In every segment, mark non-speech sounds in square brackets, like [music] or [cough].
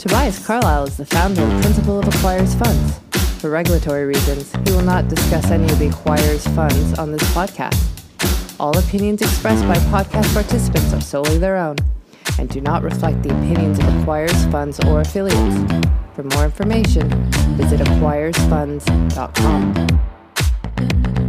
Tobias Carlisle is the founder and principal of Acquirers Funds. For regulatory reasons, he will not discuss any of the Acquirers funds on this podcast. All opinions expressed by podcast participants are solely their own and do not reflect the opinions of Acquirers Funds or affiliates. For more information, visit acquirersfunds.com.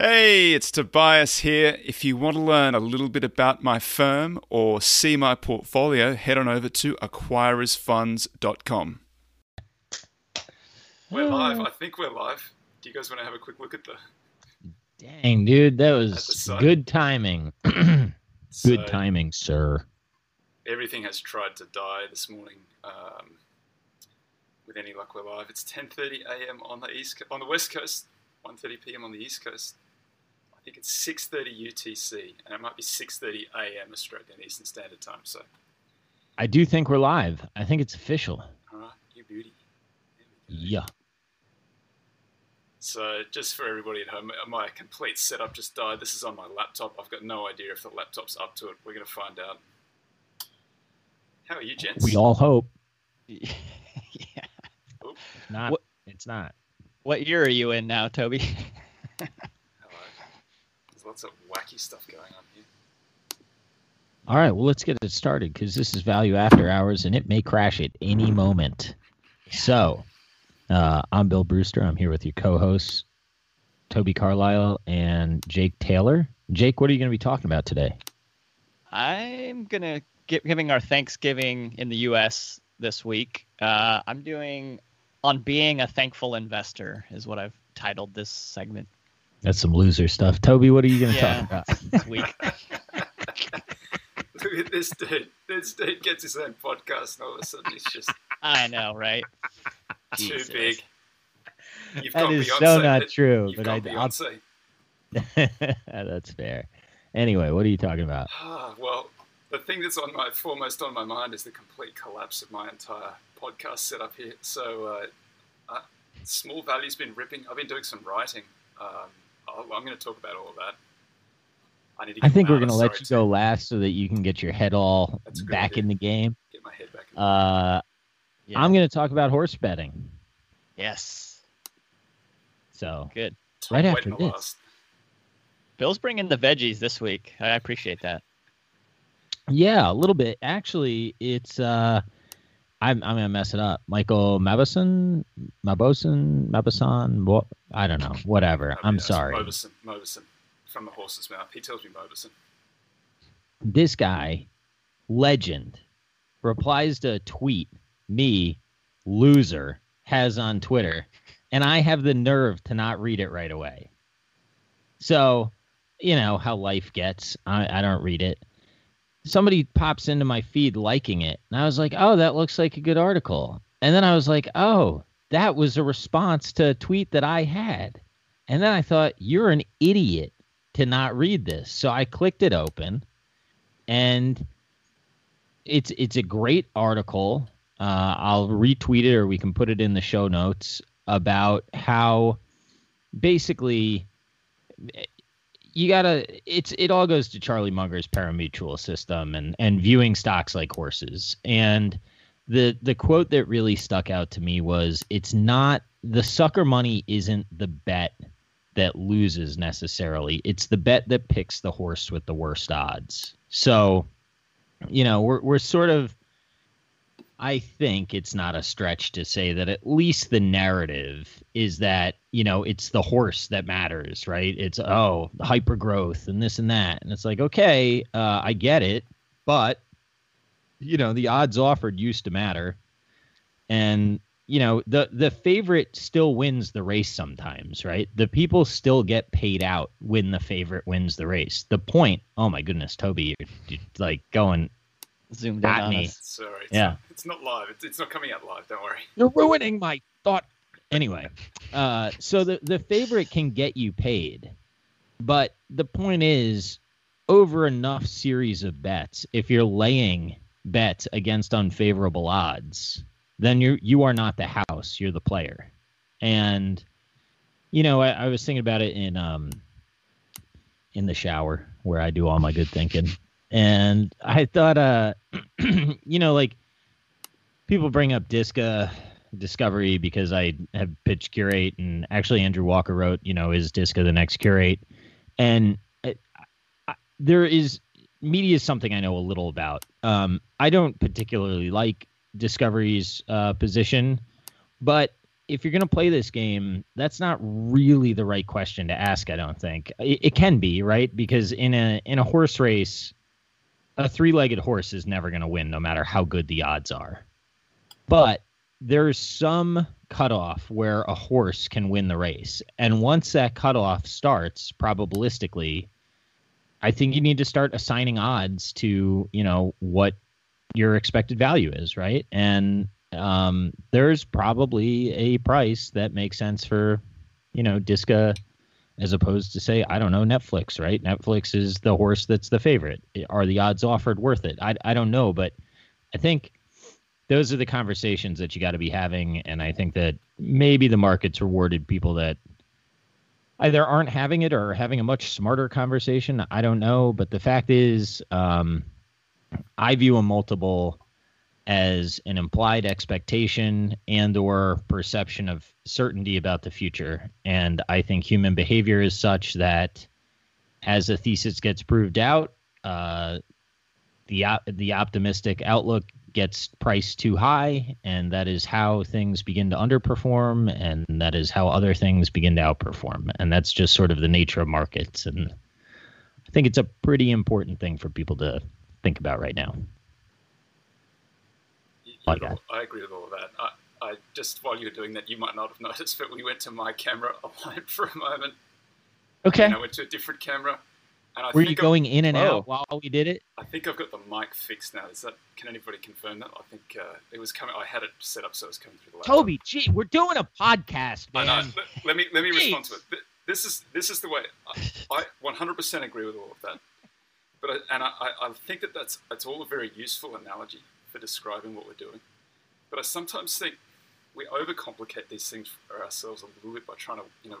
Hey, it's Tobias here. If you want to learn a little bit about my firm or see my portfolio, head on over to acquirersfunds.com. We're live. I think we're live. Do you guys want to have a quick look at the. Dang, dude, that was good timing. [clears throat] good So, timing, sir. Everything has tried to die this morning. Um, with any luck, we're live. It's 10:30 a.m. on the east, on the west coast. 1:30 p.m. on the east coast. I think it's 6:30 UTC, and it might be 6:30 a.m. Australian Eastern Standard Time. So, I do think we're live. I think it's official. all right, you beauty. There we go. Yeah. So, just for everybody at home, my complete setup just died. This is on my laptop. I've got no idea if the laptop's up to it. We're going to find out. How are you, gents? We all hope. [laughs] yeah. Oop, Not. What- It's not. What year are you in now, Toby? [laughs] hello. There's lots of wacky stuff going on here. All right. Well, let's get it started because this is Value After Hours and it may crash at any moment. So, uh, I'm Bill Brewster. I'm here with your co-hosts, Toby Carlisle and Jake Taylor. Jake, what are you going to be talking about today? I'm gonna give giving our Thanksgiving in the U.S. this week. Uh, I'm doing on being a thankful investor is what I've titled this segment That's some loser stuff. Toby, what are you going to Yeah. talk about? [laughs] this week. Look [laughs] at this dude. This dude gets his own podcast, and all of a sudden he's just [laughs] I know, right? too Jesus. big. You've That got is Beyonce, so not true. You've But got I, I'll Beyonce. That's fair. Anyway, what are you talking about? [sighs] Ah, well, the thing that's on my foremost on my mind is the complete collapse of my entire podcast setup here. So, uh, uh, small value's been ripping. I've been doing some writing. Um, I'll, I'm going to talk about all of that. I need to. I think we're going to let you to go last so that you can get your head all That's a good back idea. in the game. Get my head back. In Uh, Yeah. I'm going to talk about horse betting. yes, So, good. Tom right after this. last. Bill's bringing the veggies this week. I appreciate that. yeah, a little bit. Actually, it's uh I'm I'm to mess it up. Michael Maboson, Maboson, Maboson, what I don't know. Whatever. I'm sorry. Mobison, Mobison, from the horse's mouth. He tells me Mobison. this guy, legend, replies to a tweet me, loser, has on Twitter, and I have the nerve to not read it right away. So, you know how life gets. I, I don't read it. Somebody pops into my feed liking it, and I was like, oh, that looks like a good article. And then I was like, oh, that was a response to a tweet that I had. And then I thought, you're an idiot to not read this. So I clicked it open and it's it's a great article. Uh, I'll retweet it or we can put it in the show notes about how basically you gotta it's it all goes to Charlie Munger's pari-mutuel system and and viewing stocks like horses. And the the quote that really stuck out to me was it's not the sucker money isn't the bet that loses necessarily. It's the bet that picks the horse with the worst odds. So, you know, we're we're sort of I think it's not a stretch to say that at least the narrative is that, you know, it's the horse that matters, right? It's oh, hyper growth and this and that. And it's like, okay, uh, I get it, but you know, the odds offered used to matter. And you know the the favorite still wins the race sometimes right the people still get paid out when the favorite wins the race the point oh my goodness toby you're, you're like going Zoomed in At on me. us. Sorry. It's, Yeah. It's not live. It's, it's not coming out live. Don't worry. you're ruining my thought anyway uh so the the favorite can get you paid but the point is over enough series of bets if you're laying bets against unfavorable odds then you you are not the house you're the player and you know I, I was thinking about it in um in the shower where i do all my good thinking and i thought uh [clears throat] you know like people bring up Disca Discovery because I have pitched Qurate, and actually Andrew Walker wrote, you know, is Disca the next Qurate? And I, I, there is media is something I know a little about. Um, I don't particularly like Discovery's uh, position, but if you're going to play this game, that's not really the right question to ask. I don't think it, it can be right because in a in a horse race, a three-legged horse is never going to win, no matter how good the odds are. But there's some cutoff where a horse can win the race, and once that cutoff starts, probabilistically, I think you need to start assigning odds to you know what your expected value is, right? And um, there's probably a price that makes sense for, you know, Disca as opposed to say, I don't know, Netflix, right? Netflix is the horse that's the favorite. Are the odds offered worth it? I, I don't know, but I think those are the conversations that you got to be having. And I think that maybe the market's rewarded people that either aren't having it or having a much smarter conversation. I don't know. But the fact is, um, I view a multiple as an implied expectation and or perception of certainty about the future and i think human behavior is such that as a thesis gets proved out uh, the the optimistic outlook gets priced too high and that is how things begin to underperform and that is how other things begin to outperform and that's just sort of the nature of markets and i think it's a pretty important thing for people to think about right now like that. I agree with all of that. I, I just while you were doing that, you might not have [laughs] noticed, but we went to my camera [laughs] for a moment. Okay. And I went to a different camera. Were you going I'm, in and out while we did it? I think I've got the mic fixed now. Is that? Can anybody confirm that? I think uh, it was coming. I had it set up so it was coming through the laptop. Toby, gee, we're doing a podcast, man. I know. Let, let me let me Jeez. respond to it. This is this is the way. I, I 100% agree with all of that. But I, and I, I think that that's that's all a very useful analogy for describing what we're doing. But I sometimes think we overcomplicate these things for ourselves a little bit by trying to, you know,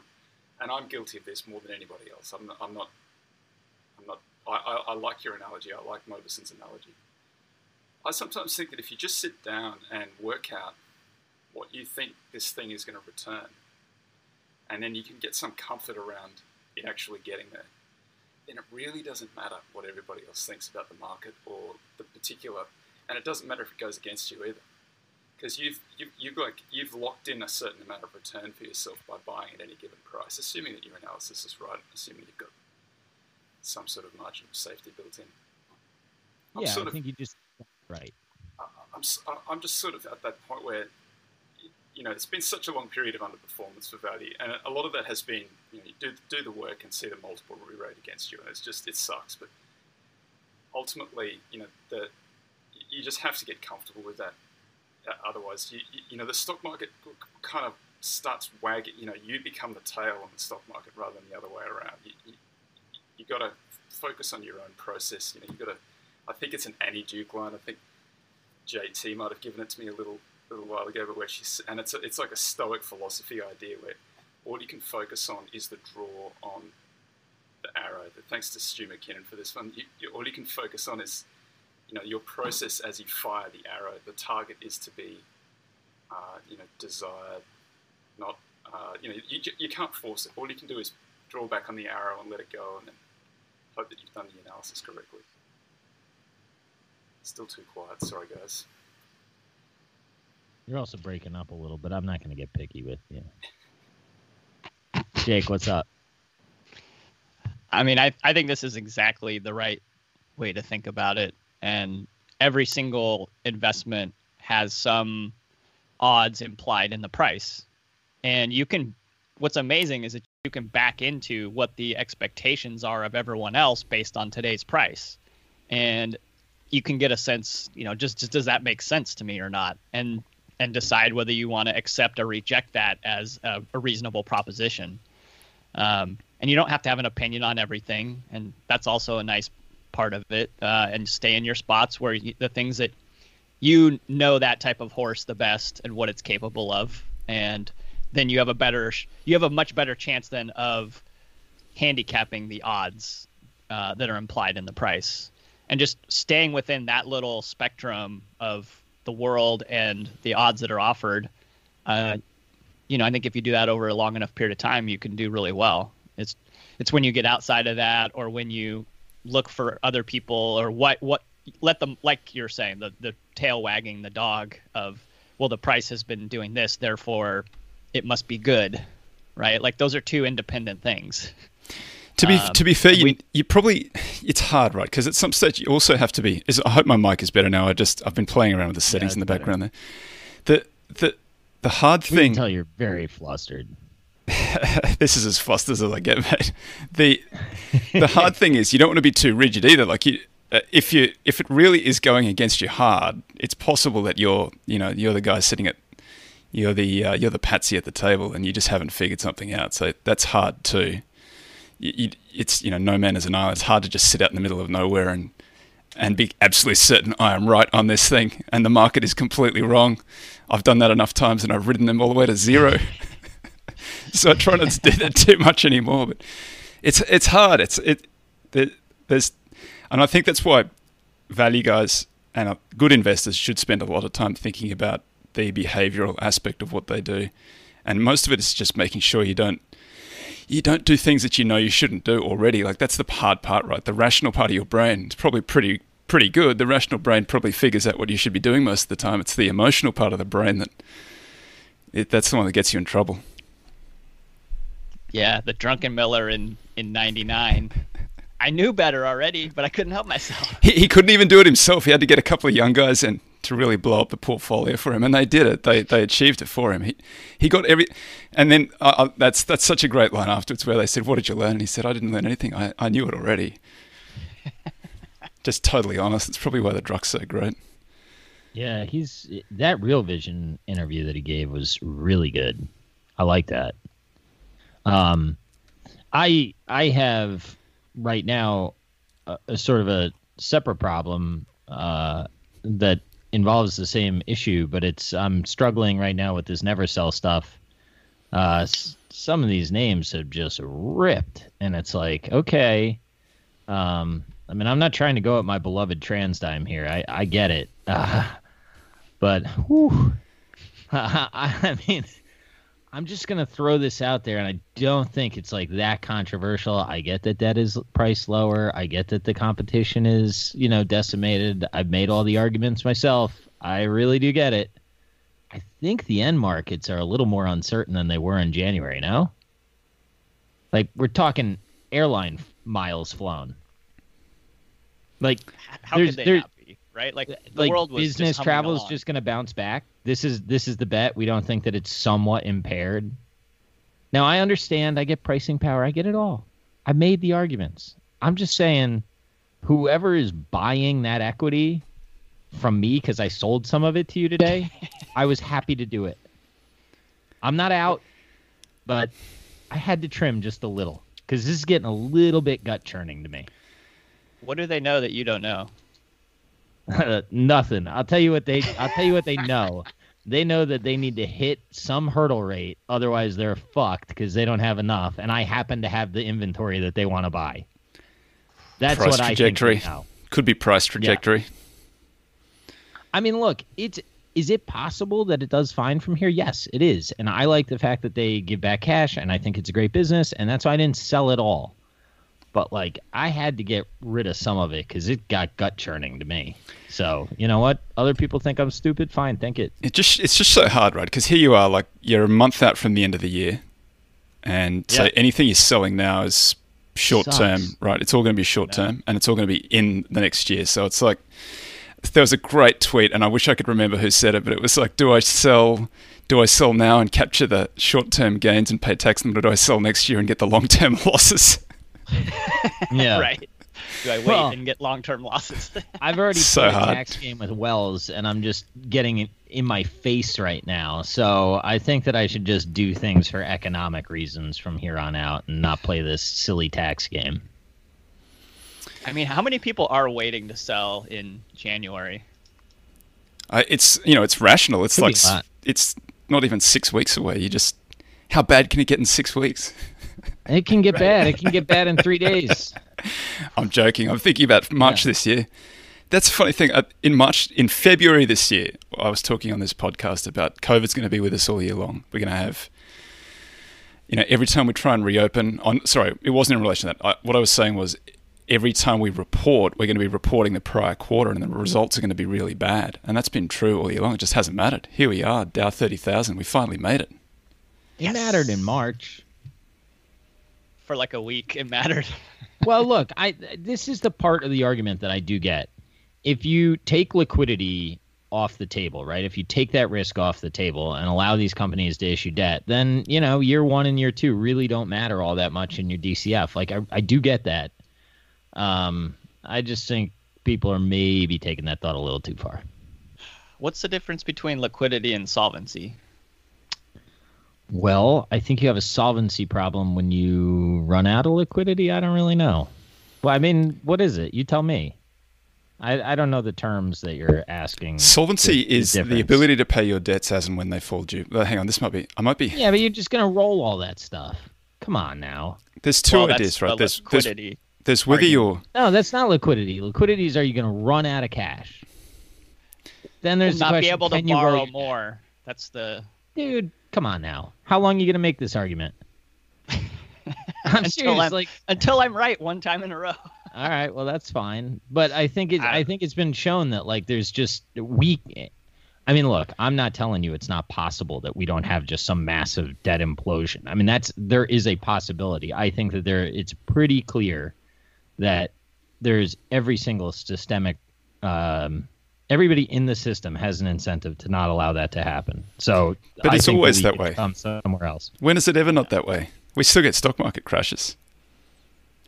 and I'm guilty of this more than anybody else. I'm I'm not, I'm not I, I, I like your analogy. I like Mobison's analogy. I sometimes think that if you just sit down and work out what you think this thing is going to return, and then you can get some comfort around it actually getting there, then it really doesn't matter what everybody else thinks about the market or the particular, and it doesn't matter if it goes against you either because you've, you've, you've, you've locked in a certain amount of return for yourself by buying at any given price, assuming that your analysis is right, assuming you've got some sort of margin of safety built in. I'm yeah, I of, think you just right. I'm, I'm just sort of at that point where, you know, it's been such a long period of underperformance for value, and a lot of that has been, you know, you do, do the work and see the multiple re-rate against you, and it's just, it sucks, but ultimately, you know, the, you just have to get comfortable with that uh, otherwise, you, you, know, the stock market kind of starts wagging. You know, you become the tail on the stock market rather than the other way around. You, you, you got to focus on your own process. You know, you got to. I think it's an Annie Duke line. I think JT might have given it to me a little little while ago, but where she's and it's a, it's like a stoic philosophy idea where all you can focus on is the draw on the arrow. But thanks to Stu McKinnon for this one. You, you, all you can focus on is you know your process as you fire the arrow. The target is to be, uh, you know, desired, not uh, you know you, you can't force it. All you can do is draw back on the arrow and let it go, and then hope that you've done the analysis correctly. Still too quiet. Sorry, guys. You're also breaking up a little, but I'm not going to get picky with you. Jake, what's up? I mean, I, I think this is exactly the right way to think about it and every single investment has some odds implied in the price. And you can, what's amazing is that you can back into what the expectations are of everyone else based on today's price. And you can get a sense, you know, just, just does that make sense to me or not? And, and decide whether you want to accept or reject that as a, a reasonable proposition. Um, and you don't have to have an opinion on everything. And that's also a nice part of it uh, and stay in your spots where you, the things that you know that type of horse the best and what it's capable of and then you have a better you have a much better chance then of handicapping the odds uh, that are implied in the price and just staying within that little spectrum of the world and the odds that are offered, uh, you know, I think if you do that over a long enough period of time, you can do really well. It's it's when you get outside of that, or when you look for other people, or what what let them like you're saying the the tail wagging the dog of well the price has been doing this, therefore it must be good, right? Like those are two independent things. To be Um, to be fair, you, we- you probably it's hard, right? Because at some stage you also have to be. Is, I hope my mic is better now. I just I've been playing around with the settings it's in the better. background there. The the the hard We can thing. tell you're very flustered. [laughs] this is as flustered as I get, mate. The the hard thing is you don't want to be too rigid either. Like you, uh, if you if it really is going against you hard, it's possible that you're you know you're the guy sitting at you're the uh, you're the patsy at the table and you just haven't figured something out. So that's hard too. You, you, it's you know no man is an island. It's hard to just sit out in the middle of nowhere and and be absolutely certain I am right on this thing and the market is completely wrong. I've done that enough times and I've ridden them all the way to zero. [laughs] so I try not to do that too much anymore. But it's it's hard. It's it there, there's, and I think that's why value guys and uh, good investors should spend a lot of time thinking about the behavioural aspect of what they do, and most of it is just making sure you don't you don't do things that you know you shouldn't do already. Like that's the hard part, right? The rational part of your brain is probably pretty pretty good. The rational brain probably figures out what you should be doing most of the time. It's the emotional part of the brain that it, that's the one that gets you in trouble. Yeah, the Druckenmiller in in '99. I knew better already, but I couldn't help myself. He, he couldn't even do it himself. He had to get a couple of young guys in to really blow up the portfolio for him, and they did it. They they achieved it for him. He he got every, and then uh, uh, that's that's such a great line afterwards where they said, "What did you learn?" And he said, "I didn't learn anything. I, I knew it already." [laughs] Just totally honest. It's probably why the druck's so great. Yeah, he's that Real Vision interview that he gave was really good. I like that. Um, I I have right now a, a sort of a separate problem uh, that involves the same issue, but it's I'm struggling right now with this never sell stuff. Uh, s- some of these names have just ripped, and it's like okay. Um, I mean, I'm not trying to go at my beloved TransDigm here. I I get it. Uh, [laughs] but whew, I, [laughs] I mean, I'm just gonna throw this out there, and I don't think it's like that controversial. I get that that is priced lower. I get that the competition is you know decimated. I've made all the arguments myself. I really do get it. I think the end markets are a little more uncertain than they were in January. No, like we're talking airline miles flown. Like How could they not? Right? Like uh, the like world was business just travel is just going to bounce back. This is this is the bet. We don't think that it's somewhat impaired. Now I understand. I get pricing power. I get it all. I made the arguments. I'm just saying, whoever is buying that equity from me because I sold some of it to you today, I was happy to do it. I'm not out, but I had to trim just a little because this is getting a little bit gut churning to me. What do they know that you don't know? [laughs] Nothing. I'll tell you what they. I'll tell you what they know. They know that they need to hit some hurdle rate, otherwise they're fucked because they don't have enough. And I happen to have the inventory that they want to buy. That's Price what I trajectory. think they know. Could be price trajectory. I mean, look, it's is it possible that it does fine from here? Yes, it is. And I like the fact that they give back cash and I think it's a great business and that's why I didn't sell it all. But like I had to get rid of some of it cuz it got gut churning to me. So, you know what? Other people think I'm stupid, fine, think it. It just it's just so hard, right? Because here you are, like you're a month out from the end of the year, and so anything you're selling now is short term, right? It's all going to be short term, and it's all going to be in the next year. So it's like there was a great tweet, and I wish I could remember who said it, but it was like, "Do I sell? Do I sell now and capture the short term gains and pay tax on them, or do I sell next year and get the long term [laughs] losses?" Yeah. [laughs] Right? Do I wait Well- and get long-term losses? [laughs] I've already So played a hard. tax game with Wells, and I'm just getting it in my face right now. So I think that I should just do things for economic reasons from here on out, and not play this silly tax game. I mean, how many people are waiting to sell in January? I, it's you know it's rational. It's Could like s- it's not even six weeks away. You just how bad can it get in six weeks? [laughs] It can get bad. It can get bad in three days. [laughs] I'm joking. I'm thinking about March Yeah. this year. That's a funny thing. Uh, In March, in February this year, I was talking on this podcast about COVID's going to be with us all year long. We're going to have, you know, every time we try and reopen. On sorry, it wasn't in relation to that. I, what I was saying was, every time we report, we're going to be reporting the prior quarter, and the results are going to be really bad. And that's been true all year long. It just hasn't mattered. Here we are, Dow thirty thousand. We finally made it. It Yes. mattered in March. For like a week, it mattered. [laughs] well, look, I this is the part of the argument that I do get. If you take liquidity off the table, right? If you take that risk off the table and allow these companies to issue debt, then you know year one and year two really don't matter all that much in your DCF. Like I, I do get that. Um, I just think people are maybe taking that thought a little too far. What's the difference between liquidity and solvency? Well, I think you have a solvency problem when you run out of liquidity. I don't really know. Well, I mean, what is it? You tell me. I, I don't know the terms that you're asking. Solvency the- the is the difference. ability to pay your debts as and when they fall due. Uh, hang on, this might be. I might be. Yeah, but you're just gonna roll all that stuff. Come on now. There's two well, that's ideas, right? the There's, there's liquidity. there's whether you're No, that's not liquidity. Liquidity is are you gonna run out of cash? Then there's Will the not be able to can you roll borrow more. That's the Dude, come on now. How long are you gonna make this argument? [laughs] I'm Until serious. I'm- Like, until I'm right one time in a row. [laughs] all right, well that's fine. But I think it. I- I think it's been shown that like there's just weak. I mean, look, I'm not telling you it's not possible that we don't have just some massive debt implosion. I mean, that's there is a possibility. I think that there it's pretty clear that there's every single systemic um, everybody in the system has an incentive to not allow that to happen. So But I it's think always that way. Come somewhere else. when is it ever not that way? We still get stock market crashes.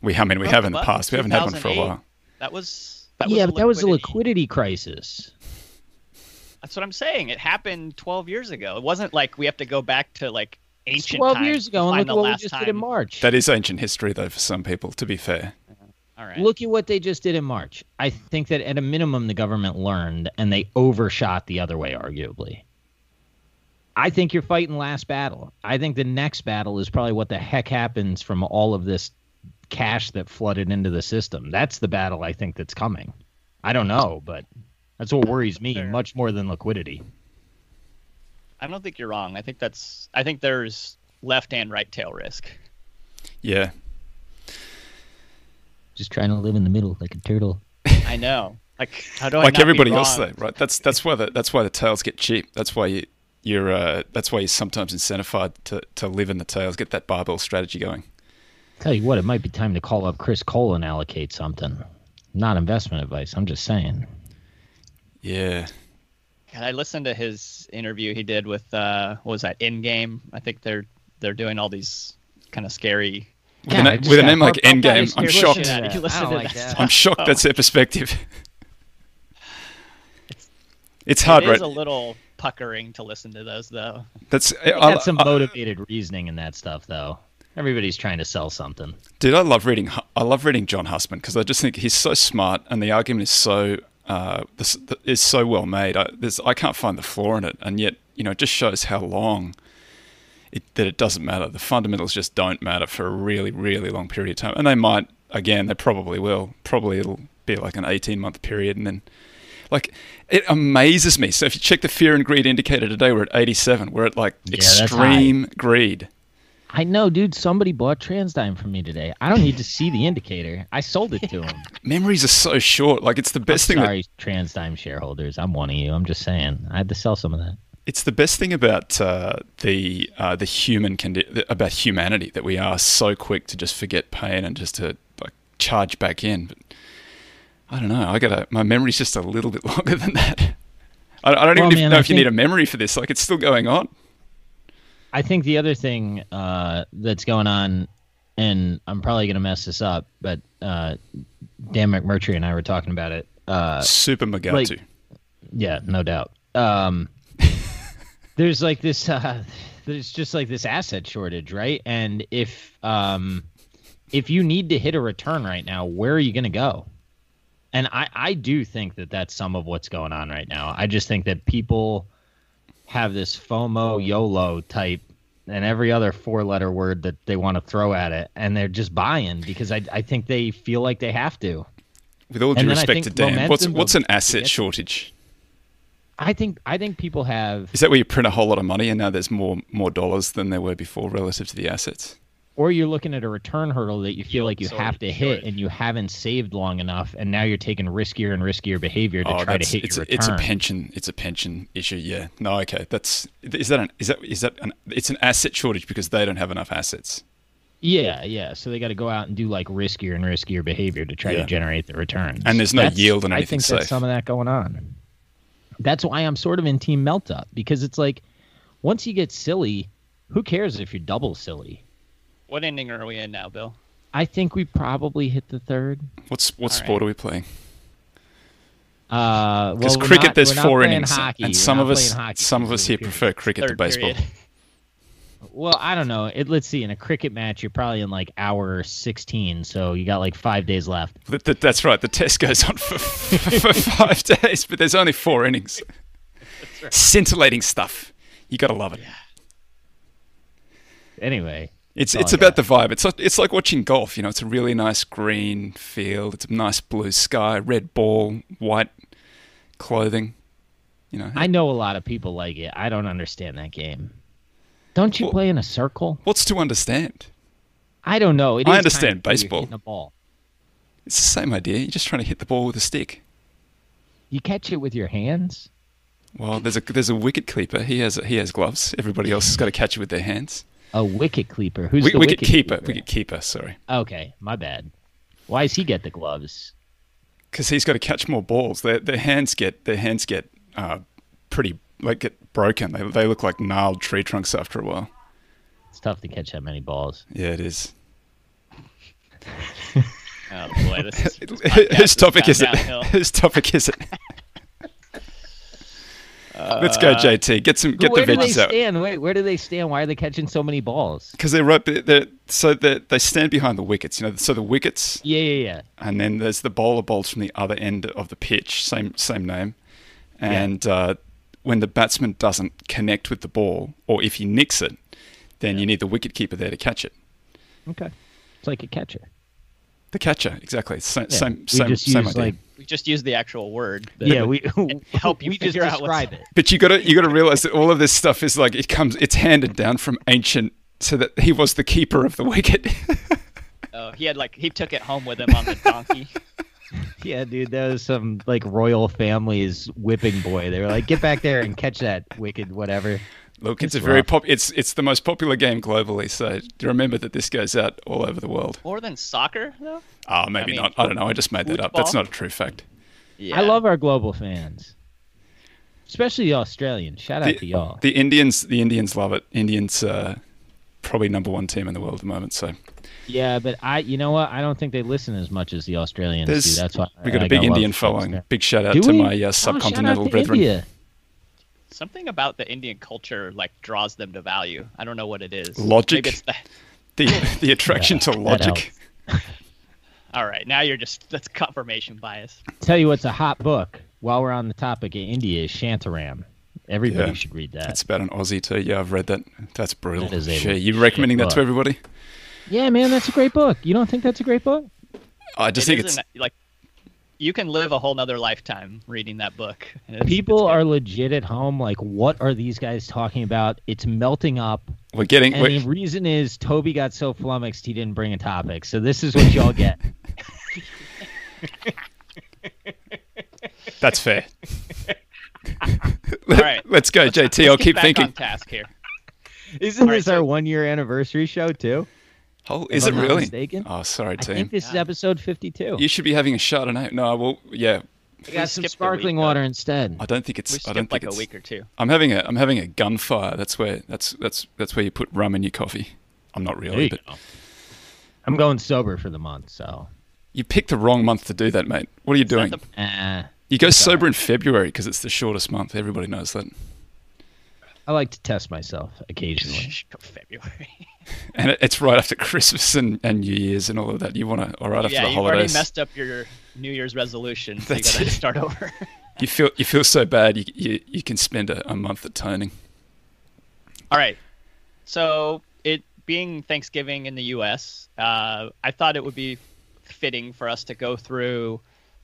We, I mean, we Well, have in the past. We haven't had one for a while. That was that was yeah, a but that was a liquidity. liquidity crisis. That's what I'm saying. It happened 12 years ago. It wasn't like we have to go back to like It's ancient 12 times years to ago, and find look the what we last just time. did in March. That is ancient history, though, for some people. To be fair, All right. Look at what they just did in March. I think that at a minimum, the government learned and they overshot the other way, arguably. I think you're fighting last battle. I think the next battle is probably what the heck happens from all of this cash that flooded into the system. That's the battle I think that's coming. I don't know, but that's what worries me Fair. much more than liquidity. I don't think you're wrong. I think that's. I think there's left and right tail risk. yeah. Just trying to live in the middle like a turtle. I know. Like how do I like not be everybody else, though, right? That's that's why the that's why the tails get cheap. That's why you you're uh, that's why you're sometimes incentivized to to live in the tails, get that barbell strategy going. Tell you what, it might be time to call up Chris Cole and allocate something. Not investment advice. I'm just saying. Yeah, God, I listened to his interview he did with uh, what was that Endgame? I think they're they're doing all these kind of scary. With, Yeah, a, I na- with a name like harped on by Endgame, I'm shocked. Listen to You that. listen I don't to like that that. I'm shocked. That's their perspective. [laughs] It's hard, it right? It's a little puckering to listen to those though. That's They I, got some I- motivated reasoning in that stuff, though. Everybody's trying to sell something. Dude, I love reading. I love reading John Hussman because I just think he's so smart, and the argument is so uh, this, is so well made. I, I can't find the flaw in it, and yet you know it just shows how long it, that it doesn't matter. The fundamentals just don't matter for a really, really long period of time, and they might again. They probably will. Probably it'll be like an 18 month period, and then like it amazes me. So if you check the fear and greed indicator today, we're at 87. We're at like Yeah, extreme greed. I know, dude. Somebody bought TransDigm from me today. I don't need to see the indicator. I sold it to him. Memories are so short. Like it's the best I'm thing. That, sorry, TransDigm shareholders. I'm one of you. I'm just saying. I had to sell some of that. It's the best thing about uh, the uh, the human condi- about humanity that we are so quick to just forget pain and just to like charge back in. But I don't know. I got my memory's just a little bit [laughs] longer than that. I, I don't Well, even man, know I if you need a memory for this. Like it's still going on. I think the other thing uh, that's going on, and I'm probably going to mess this up, but uh, Dan McMurtrie and I were talking about it. Uh, Super Magatu. like- yeah, no doubt. Um, there's like this. Uh, [laughs] there's just like this asset shortage, right? And if um, if you need to hit a return right now, where are you going to go? And I I do think that that's some of what's going on right now. I just think that people have this FOMO YOLO type and every other four letter word that they want to throw at it, and they're just buying because I I think they feel like they have to. With all due and then I respect to Dan, what's what's an asset shortage? I think I think people have, Is that where you print a whole lot of money and now there's more more dollars than there were before relative to the assets? or you're looking at a return hurdle that you feel like you Sort have to hit, and you haven't saved long enough, and now you're taking riskier and riskier behavior to oh, try to hit it's your a, return. it's a pension it's a pension issue. Yeah. No, okay. That's is that an is that is that an it's an asset shortage because they don't have enough assets. Yeah, yeah. So they got to go out and do like riskier and riskier behavior to try Yeah. to generate the returns. And there's no That's- yield on I anything think there's some of that going on. That's why I'm sort of in team melt up because it's like once you get silly, who cares if you're double silly? What ending are we in now, Bill? I think we probably hit the third. What's what All sport are we playing? Uh, Because well, cricket, not- there's four innings, hockey. and We're some of us some of us here prefer cricket to baseball. [laughs] Well, I don't know. It, let's see. In a cricket match, you're probably in like hour 16, so you got like five days left. Th- th- that's right. The test goes on for, for [laughs] five days, but there's only four innings. [laughs] Scintillating stuff. You gotta love it. Anyway, It's it's yeah. about the vibe. It's it's like watching golf. You know, it's a really nice green field. It's a nice blue sky, red ball, white clothing. You know, I know a lot of people like it. I don't understand that game. Don't you Well- play in a circle? what's to understand? I don't know. It I is understand kind of where you're baseball. hitting A ball. It's the same idea. You're just trying to hit the ball with a stick. You catch it with your hands. Well, there's a there's a wicket keeper. He has he has gloves. Everybody else has got to catch it with their hands. A wicket keeper. Who's Wi- the wicket, wicket keeper. Wicket keeper. Sorry, Okay, my bad. Why does he get the gloves? because he's got to catch more balls. Their their hands get their hands get uh, pretty like get broken. They they look like gnarled tree trunks after a while. It's tough to catch that many balls. Yeah, it is. [laughs] Oh boy, this is, [laughs] this podcast [laughs] Whose topic is it? downhill. Whose topic is it? Let's go, JT. Get some get where the do they stand? Wait, where do they stand? Why are they catching so many balls? Because they're right. They're, so they they stand behind the wickets. You know, so the wickets, Yeah, yeah, yeah. and then there's the bowler bowls from the other end of the pitch. Same same name. And uh, when the batsman doesn't connect with the ball, or if he nicks it, then you need the wicket keeper there to catch it. Okay. It's like a catcher. The catcher, exactly. Same Yeah, same we same, just same idea. like We just use the actual word. but- yeah, we [laughs] help [laughs] you we just figure out what's- it. But you got to you got to realize that all of this stuff is like it comes it's handed down from ancient so that he was the keeper of the wicket. [laughs] Oh, he had like he took it home with him on the donkey. Yeah, dude, that was some like royal family's whipping boy. They were like, "Get back there and catch that wicked whatever." Look, it's, It's a very pop it's it's the most popular game globally, so remember that this goes out all over the world. More than soccer, though. Ah, maybe mean, not. I don't know. I just made that up. That's not a true fact. Yeah. I love our global fans, especially the Australians. Shout out to y'all. the Indians the Indians love it. Indians uh, probably number 1 team in the world at the moment, so yeah, but I, you know what? I don't think they listen as much as the Australians There's- do. That's why we got a a big Indian following. Big shout out Do to we? my uh, Oh, shout out subcontinental to brethren. India. Something about the Indian culture like draws them to value. I don't know what it is. Logic? Maybe it's the... [laughs] The the attraction to logic. [laughs] All right, now you're just that's confirmation bias. Tell you what's a hot book. While we're on the topic of India, is Shantaram. Everybody Yeah. should read that. It's about an Aussie too. Yeah, I've read that. That's brutal. That is a Shit, you recommending that to everybody? Yeah, man, that's a great book. You don't think that's a great book? I just It think it's isn't, like you can live a whole nother lifetime reading that book. [laughs] it's- People it's are legit at home. Like, what are these guys talking about? It's melting up. we're getting And we're, the reason is Toby got so flummoxed he didn't bring a topic. So this is what y'all get. [laughs] [laughs] That's fair. All right. Let's go, JT. Let's I'll get keep back thinking. on task here. Isn't All right, this our so- one year anniversary show too? Oh, is it I'm really? mistaken? Oh, sorry, team. I think this is episode fifty-two. You should be having a shot, Chardonnay. No, well, yeah. I got some sparkling week, though. water instead. I don't think We it's. I don't like think a week or two. I'm having a. I'm having a gunfire. That's where. That's that's that's where you put rum in your coffee. I'm not really, but go. I'm going sober for the month, so you picked the wrong month to do that, mate. What are you Is doing? the- uh, You go sober in February because it's the shortest month. Everybody knows that. I like to test myself occasionally. [laughs] February. [laughs] And it's right after Christmas and, and New Year's and all of that. You want to, or right after yeah, the you've already messed up your New Year's resolution, so you gotta start over. [laughs] You feel you feel so bad. You you, you can spend a, a month at toning. All right. So it being Thanksgiving in the U.S., uh, I thought it would be fitting for us to go through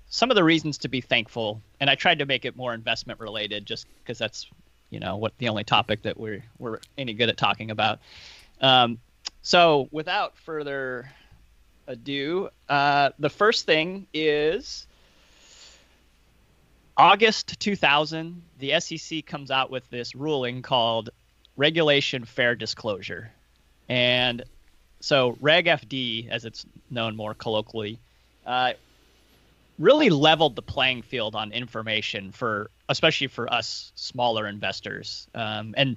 some of the reasons to be thankful, and I tried to make it more investment related, just because that's you know what the only topic that we're we're any good at talking about. Um, so without further ado, uh, the first thing is August 2000. The SEC comes out with this ruling called Regulation Fair Disclosure, and so Reg FD, as it's known more colloquially, uh, really leveled the playing field on information for, especially for us smaller investors. Um, and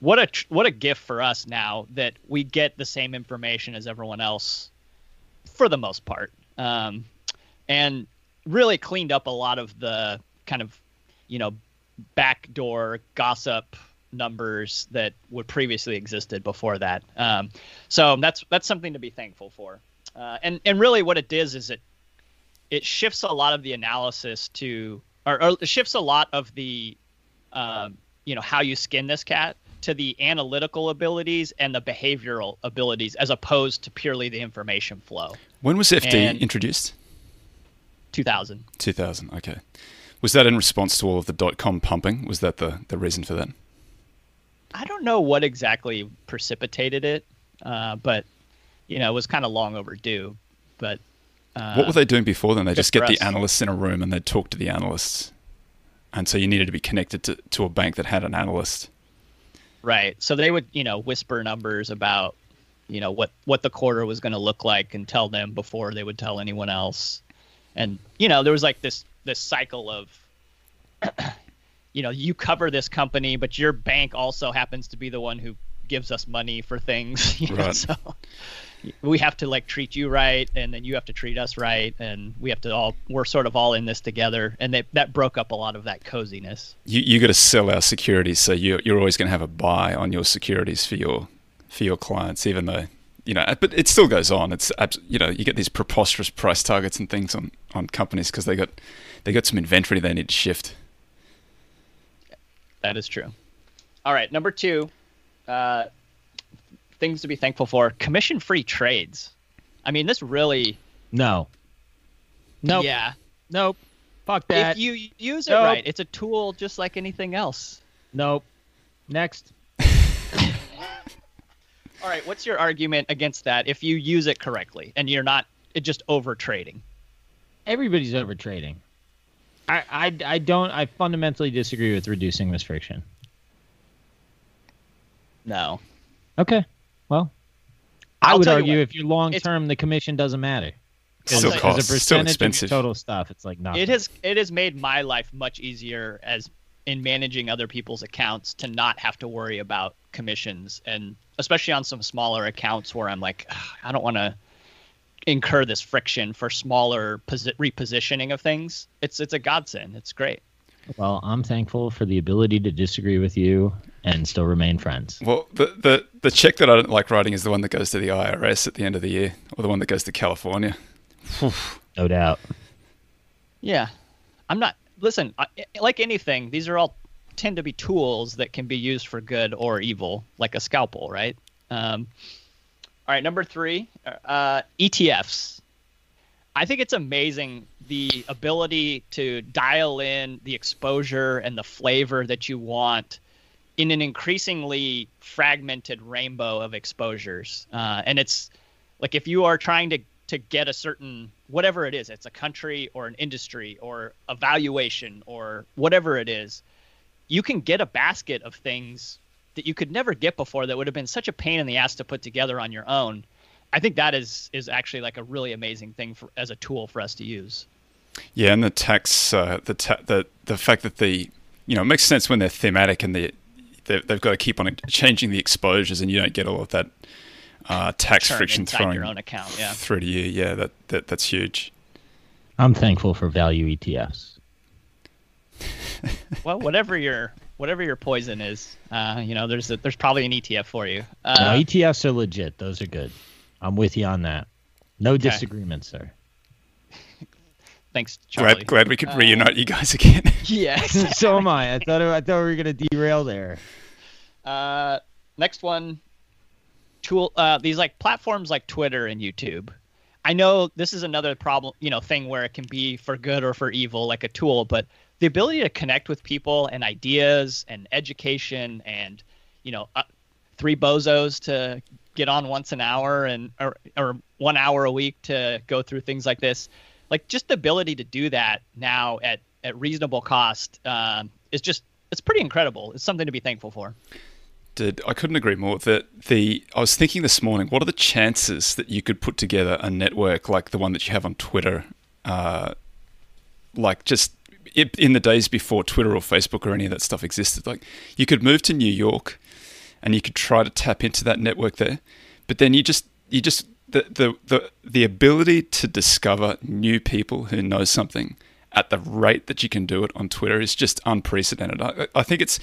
what a what a gift for us now that we get the same information as everyone else, for the most part, um, and really cleaned up a lot of the kind of, you know, backdoor gossip numbers that would previously existed before that. Um, so that's that's something to be thankful for. Uh, and and really, what it does is it it shifts a lot of the analysis to, or, or it shifts a lot of the, um, you know, how you skin this cat to the analytical abilities and the behavioral abilities, as opposed to purely the information flow. When was FD and introduced? 2000. 2000. Okay. Was that in response to all of the dot com pumping? Was that the the reason for that? I don't know what exactly precipitated it, uh, but you know, it was kind of long overdue. But uh, what were they doing before then? They just get the analysts in a room and they'd talk to the analysts, and so you needed to be connected to to a bank that had an analyst. Right. So they would, you know, whisper numbers about, you know, what what the quarter was going to look like and tell them before they would tell anyone else. And you know, there was like this this cycle of [clears throat] you know you cover this company but your bank also happens to be the one who gives us money for things [laughs] you know? right. so we have to like treat you right and then you have to treat us right and we have to all we're sort of all in this together and they, that broke up a lot of that coziness. You you got to sell our securities so you you're always going to have a buy on your securities for your for your clients even though you know but it still goes on. It's you know you get these preposterous price targets and things on on companies because they got they got some inventory they need to shift. That is true. All right, number two, uh, things to be thankful for: commission-free trades. I mean, this really. No. Nope. Yeah. Nope. Fuck that. If you use it nope. right, it's a tool just like anything else. Nope. Next. [laughs] All right. What's your argument against that? If you use it correctly and you're not just over trading. Everybody's over trading. I, I, I don't. I fundamentally disagree with reducing this friction. No. Okay. Well, I would argue you if you're long term, the commission doesn't matter. Still costs. As a percentage Still expensive. of total stuff, it's like nothing. It has it has made my life much easier as in managing other people's accounts to not have to worry about commissions and especially on some smaller accounts where I'm like I don't want to incur this friction for smaller posi- repositioning of things. It's it's a godsend. It's great. Well, I'm thankful for the ability to disagree with you and still remain friends. Well, the the the check that I don't like writing is the one that goes to the IRS at the end of the year, or the one that goes to California. [sighs] no doubt. Yeah, I'm not. Listen, I, like anything, these are all tend to be tools that can be used for good or evil, like a scalpel, right? Um, all right, number three, uh, ETFs. I think it's amazing the ability to dial in the exposure and the flavor that you want in an increasingly fragmented rainbow of exposures. Uh, and it's like if you are trying to to get a certain whatever it is, it's a country or an industry or a valuation or whatever it is, you can get a basket of things that you could never get before that would have been such a pain in the ass to put together on your own. I think that is is actually like a really amazing thing for as a tool for us to use. Yeah, and the tax, uh, the ta- the the fact that the you know it makes sense when they're thematic and they they've got to keep on changing the exposures, and you don't get all of that uh, tax Turn friction throwing your own account. Yeah, through to you. Yeah, that, that that's huge. I'm thankful for value ETFs. [laughs] well, whatever your whatever your poison is, uh, you know, there's a, there's probably an ETF for you. Uh, no, ETFs are legit. Those are good. I'm with you on that. No okay. disagreement, sir. Thanks, Charlie. Glad, glad we could uh, reunite you guys again. [laughs] [laughs] Yeah, exactly. [laughs] so am I. I thought I thought we were gonna derail there. Uh, next one, tool. Uh, these like platforms like Twitter and YouTube. I know this is another problem, you know, thing where it can be for good or for evil, like a tool, but the ability to connect with people and ideas and education and, you know, uh, three bozos to get on once an hour and or, or one hour a week to go through things like this, like just the ability to do that now at at reasonable cost um, is just it's pretty incredible. It's something to be thankful for. Dude, I couldn't agree more. That the I was thinking this morning, what are the chances that you could put together a network like the one that you have on Twitter, uh, like just in the days before Twitter or Facebook or any of that stuff existed? Like you could move to New York, and you could try to tap into that network there, but then you just you just the the the, the ability to discover new people who know something at the rate that you can do it on Twitter is just unprecedented. I, I think it's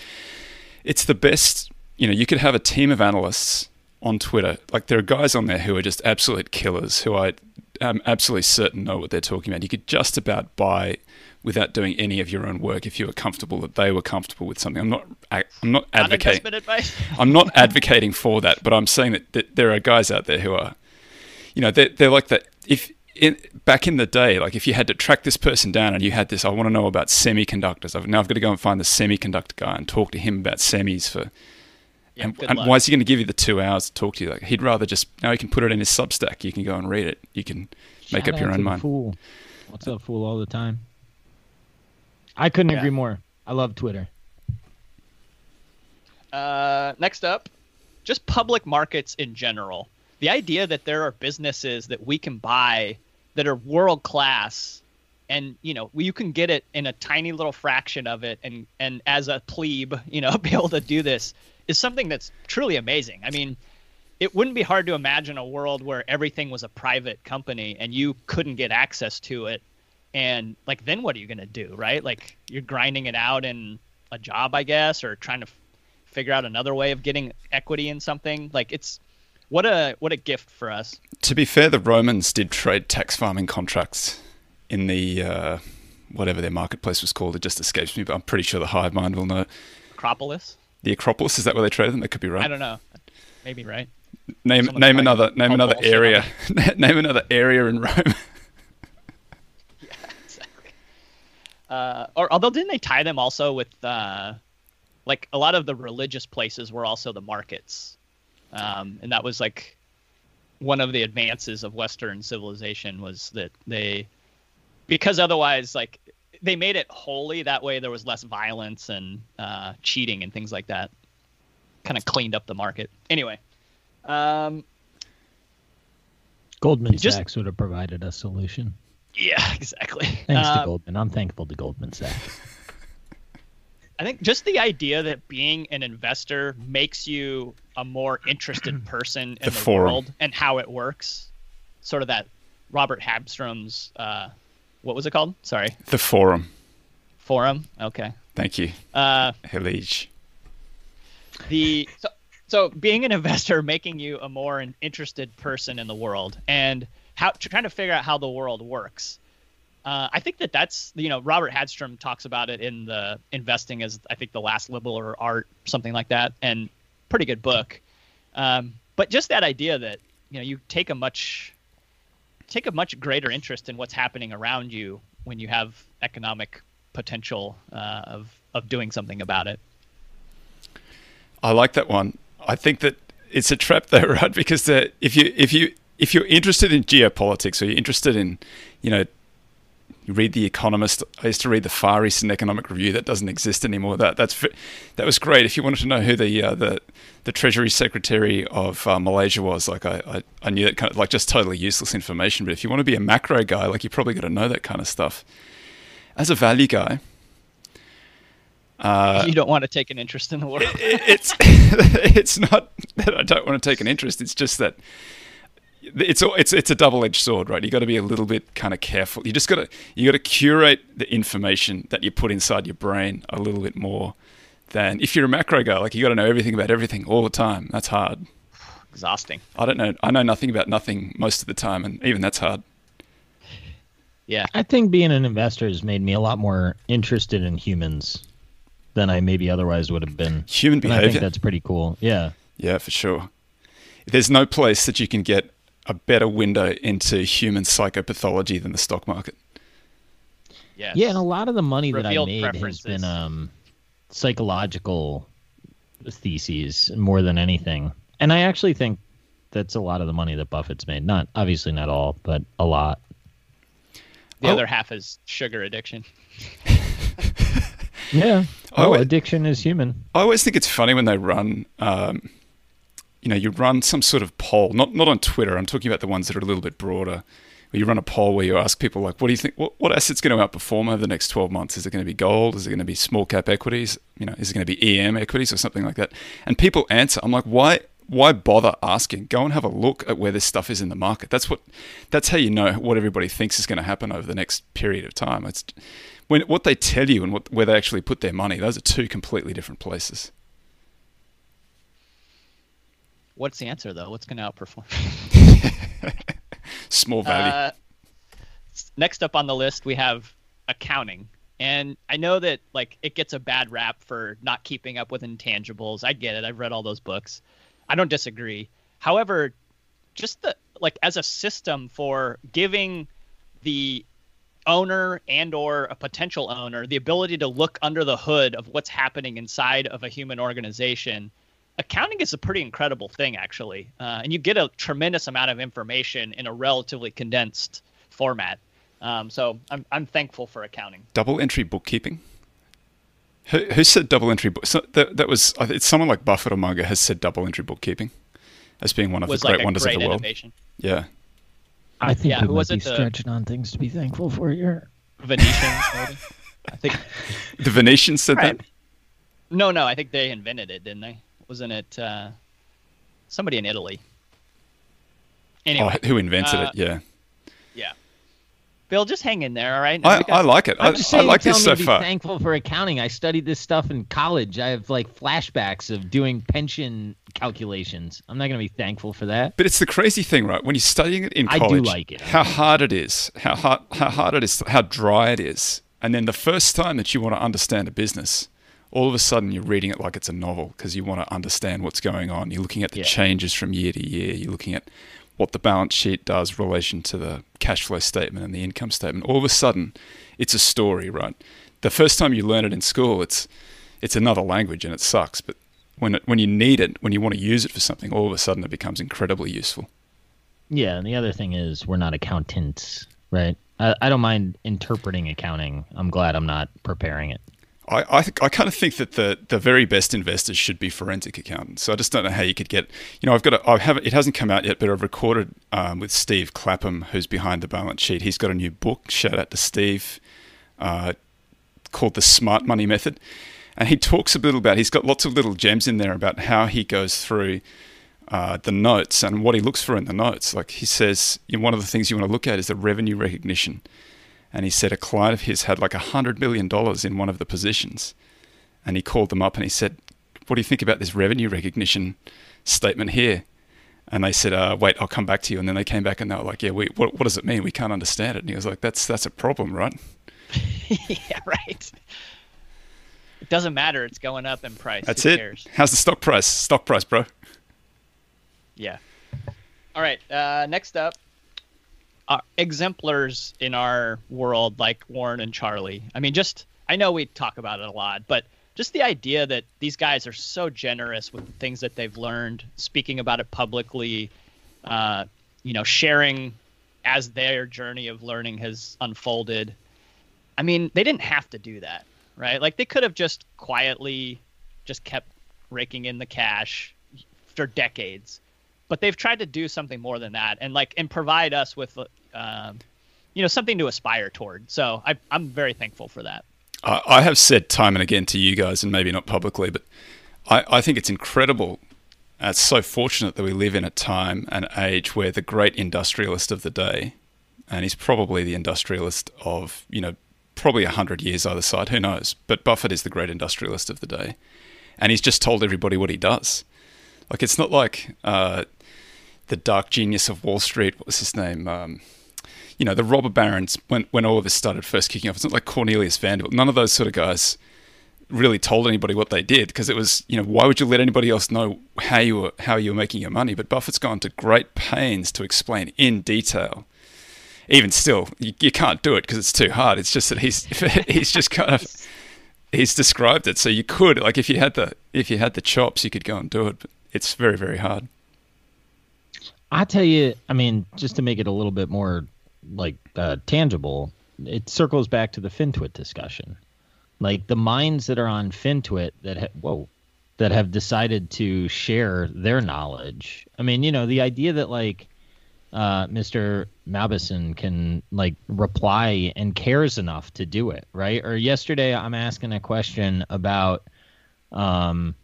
it's the best you know, you could have a team of analysts on Twitter. Like there are guys on there who are just absolute killers who I am absolutely certain know what they're talking about. You could just about buy without doing any of your own work if you were comfortable that they were comfortable with something. I'm not I'm not advocating I'm not advocating for that, but I'm saying that, that, there are guys out there who are you know, they're, they're like that if in, back in the day, like if you had to track this person down and you had this, I want to know about semiconductors. I've, now I've got to go and find the semiconductor guy and talk to him about semis for yeah, and, and why is he going to give you the two hours to talk to you? Like he'd rather just now he can put it in his Substack. You can go and read it. You can make up your own mind. Fool. What's up, fool? All the time. I couldn't yeah. agree more. I love Twitter. Uh, next up, just public markets in general. The idea that there are businesses that we can buy that are world class and you know you can get it in a tiny little fraction of it and and as a plebe you know [laughs] be able to do this is something that's truly amazing. I mean, it wouldn't be hard to imagine a world where everything was a private company and you couldn't get access to it. And like, then what are you going to do, right? Like, you're grinding it out in a job, I guess, or trying to f- figure out another way of getting equity in something. Like, it's what a what a gift for us. To be fair, the Romans did trade tax farming contracts in the uh, whatever their marketplace was called. It just escapes me, but I'm pretty sure the hive mind will know. Acropolis the Acropolis. Is that where they traded them? That could be right. I don't know. Maybe right. Name Someone name another name another area. [laughs] name another area in Rome. [laughs] yeah, exactly. Uh, or although didn't they tie them also with uh, like a lot of the religious places were also the markets, um, and that was like one of the advances of Western civilization was that they because otherwise like they made it holy. That way, there was less violence and uh, cheating and things like that. Kind of cleaned up the market. Anyway, um, Goldman just, Sachs would have provided a solution. Yeah, [laughs] exactly. Thanks uh, to Goldman. I'm thankful to Goldman Sachs. I think just the idea that being an investor makes you a more interested [clears throat] person in the, the world and how it works. Sort of that Robert Hagstrom's uh, what was it called? Sorry. The Forum. Forum. Okay. Thank you. Uh, Helij. The so, so being an investor making you a more an interested person in the world and how trying to figure out how the world works. Uh, I think that that's you know Robert Hagstrom talks about it in the investing as I think the last liberal or art something like that and pretty good book. Um, but just that idea that you know you take a much take a much greater interest in what's happening around you when you have economic potential uh, of of doing something about it. I like that one. I think that it's a trap though, [laughs] right? Because if you if you if you're interested in geopolitics or you're interested in, you know, you read The Economist. I used to read the Far Eastern Economic Review. That doesn't exist anymore. That that's that was great. If you wanted to know who the uh, the the Treasury Secretary of uh, Malaysia was, like I, I, I knew that kind of like just totally useless information. But if you want to be a macro guy, like you probably got to know that kind of stuff. As a value guy, uh, you don't want to take an interest in the world. it, it's [laughs] it's not that I don't want to take an interest. It's just that it's it's it's a double edged sword, right? You got to be a little bit kind of careful. You just got to you got to curate the information that you put inside your brain a little bit more than if you're a macro guy. Like you got to know everything about everything all the time. That's hard. Exhausting. I don't know. I know nothing about nothing most of the time, and even that's hard. Yeah, I think being an investor has made me a lot more interested in humans than I maybe otherwise would have been. Human behavior. I think that's pretty cool. Yeah. Yeah, for sure. There's no place that you can get a better window into human psychopathology than the stock market. Yes. Yeah, and a lot of the money that I made has been um, psychological theses more than anything. And I actually think that's a lot of the money that Buffett's made. Not obviously not all, but a lot. The Oh. other half is sugar addiction. [laughs] Yeah. Oh, wait. addiction is human. I always think it's funny when they run, um, you know, you run some sort of poll, not not on Twitter. I'm talking about the ones that are a little bit broader. Where you run a poll where you ask people like, "What do you think? What, what asset's going to outperform over the next 12 months? Is it going to be gold? Is it going to be small cap equities? You know, is it going to be EM equities or something like that?" And people answer. I'm like, "Why? Why bother asking? Go and have a look at where this stuff is in the market. That's what. That's how you know what everybody thinks is going to happen over the next period of time. It's when what they tell you and what, where they actually put their money. Those are two completely different places." What's the answer though? What's going to outperform? [laughs] Small value. Uh, next up on the list, we have accounting. And I know that like it gets a bad rap for not keeping up with intangibles. I get it. I've read all those books. I don't disagree. However, just the like as a system for giving the owner and or a potential owner the ability to look under the hood of what's happening inside of a human organization accounting is a pretty incredible thing actually uh, and you get a tremendous amount of information in a relatively condensed format um, so I'm, I'm thankful for accounting double entry bookkeeping. Who, who said double entry book? So that, that was it's someone like Buffett or Munger has said double entry bookkeeping as being one of the great like wonders great of the world. innovation Yeah, I think yeah, we who might was be it, the- stretching on things to be thankful for here. venetians [laughs] maybe i think the Venetians said Right. that. no no i think they invented it didn't they wasn't it uh, somebody in italy anyway Oh, who invented uh, it? Yeah, yeah bill just hang in there all right I, got- I like it. I, I'm just I saying, like tell this me so to be far. thankful for accounting. I studied this stuff in college. I have like flashbacks of doing pension calculations. I'm not going to be thankful for that. But it's the crazy thing, right? When you're studying it in college, I do college, like it. how hard it is, how hard, how hard it is, how dry it is, and then the first time that you want to understand a business, all of a sudden you're reading it like it's a novel because you want to understand what's going on. You're looking at the Yeah. changes from year to year. You're looking at what the balance sheet does relation to the cash flow statement and the income statement. All of a sudden, it's a story, right? The first time you learn it in school, it's it's another language and it sucks. But when it, when you need it, when you want to use it for something, all of a sudden it becomes incredibly useful. Yeah, and the other thing is we're not accountants, right? I, I don't mind interpreting accounting. I'm glad I'm not preparing it. I I, think, I kind of think that the the very best investors should be forensic accountants. So I just don't know how you could get. You know, I've got a, I have it hasn't come out yet, but I've recorded um, with Steve Clapham, who's behind the balance sheet. He's got a new book. Shout out to Steve, uh, called the Smart Money Method, and he talks a little about. He's got lots of little gems in there about how he goes through. Uh, the notes and what he looks for in the notes. Like he says, you know, one of the things you want to look at is the revenue recognition and he said a client of his had like a hundred million dollars in one of the positions, and he called them up and he said, "What do you think about this revenue recognition statement here?" And they said, uh, "Wait, I'll come back to you." And then they came back and they were like, "Yeah, we, what, what does it mean? We can't understand it." And he was like, "That's that's a problem, right?" [laughs] yeah, right. It doesn't matter. It's going up in price. That's Who it. Cares? How's the stock price? Stock price, bro. Yeah. All right. Uh, next up, exemplars in our world like Warren and Charlie. I mean, just I know we talk about it a lot, but just the idea that these guys are so generous with the things that they've learned, speaking about it publicly, uh, you know, sharing as their journey of learning has unfolded. I mean, they didn't have to do that, right? Like they could have just quietly just kept raking in the cash for decades but they've tried to do something more than that and like and provide us with um, you know something to aspire toward so I, i'm very thankful for that I, I have said time and again to you guys, and maybe not publicly, but I, I think it's incredible. uh, It's so fortunate that we live in a time and age where the great industrialist of the day, and he's probably the industrialist of, you know, probably 100 years either side, who knows? But Buffett is the great industrialist of the day. And he's just told everybody what he does. Like, it's not like uh, the dark genius of Wall Street, what was his name? Um, you know, the robber barons, when, when all of this started first kicking off, it's not like Cornelius Vanderbilt. None of those sort of guys really told anybody what they did because it was, you know, why would you let anybody else know how you were how you were making your money? But Buffett's gone to great pains to explain in detail. Even still, you, you can't do it because it's too hard. It's just that he's [laughs] he's just kind of he's described it. So you could like if you had the if you had the chops, you could go and do it. But it's very very hard. I tell you, I mean, just to make it a little bit more like uh, tangible, it circles back to the FinTwit discussion. Like the minds that are on FinTwit that ha- whoa, that have decided to share their knowledge. I mean, you know, the idea that like uh, Mr. Mabison can like reply and cares enough to do it, right? Or yesterday, I'm asking a question about um,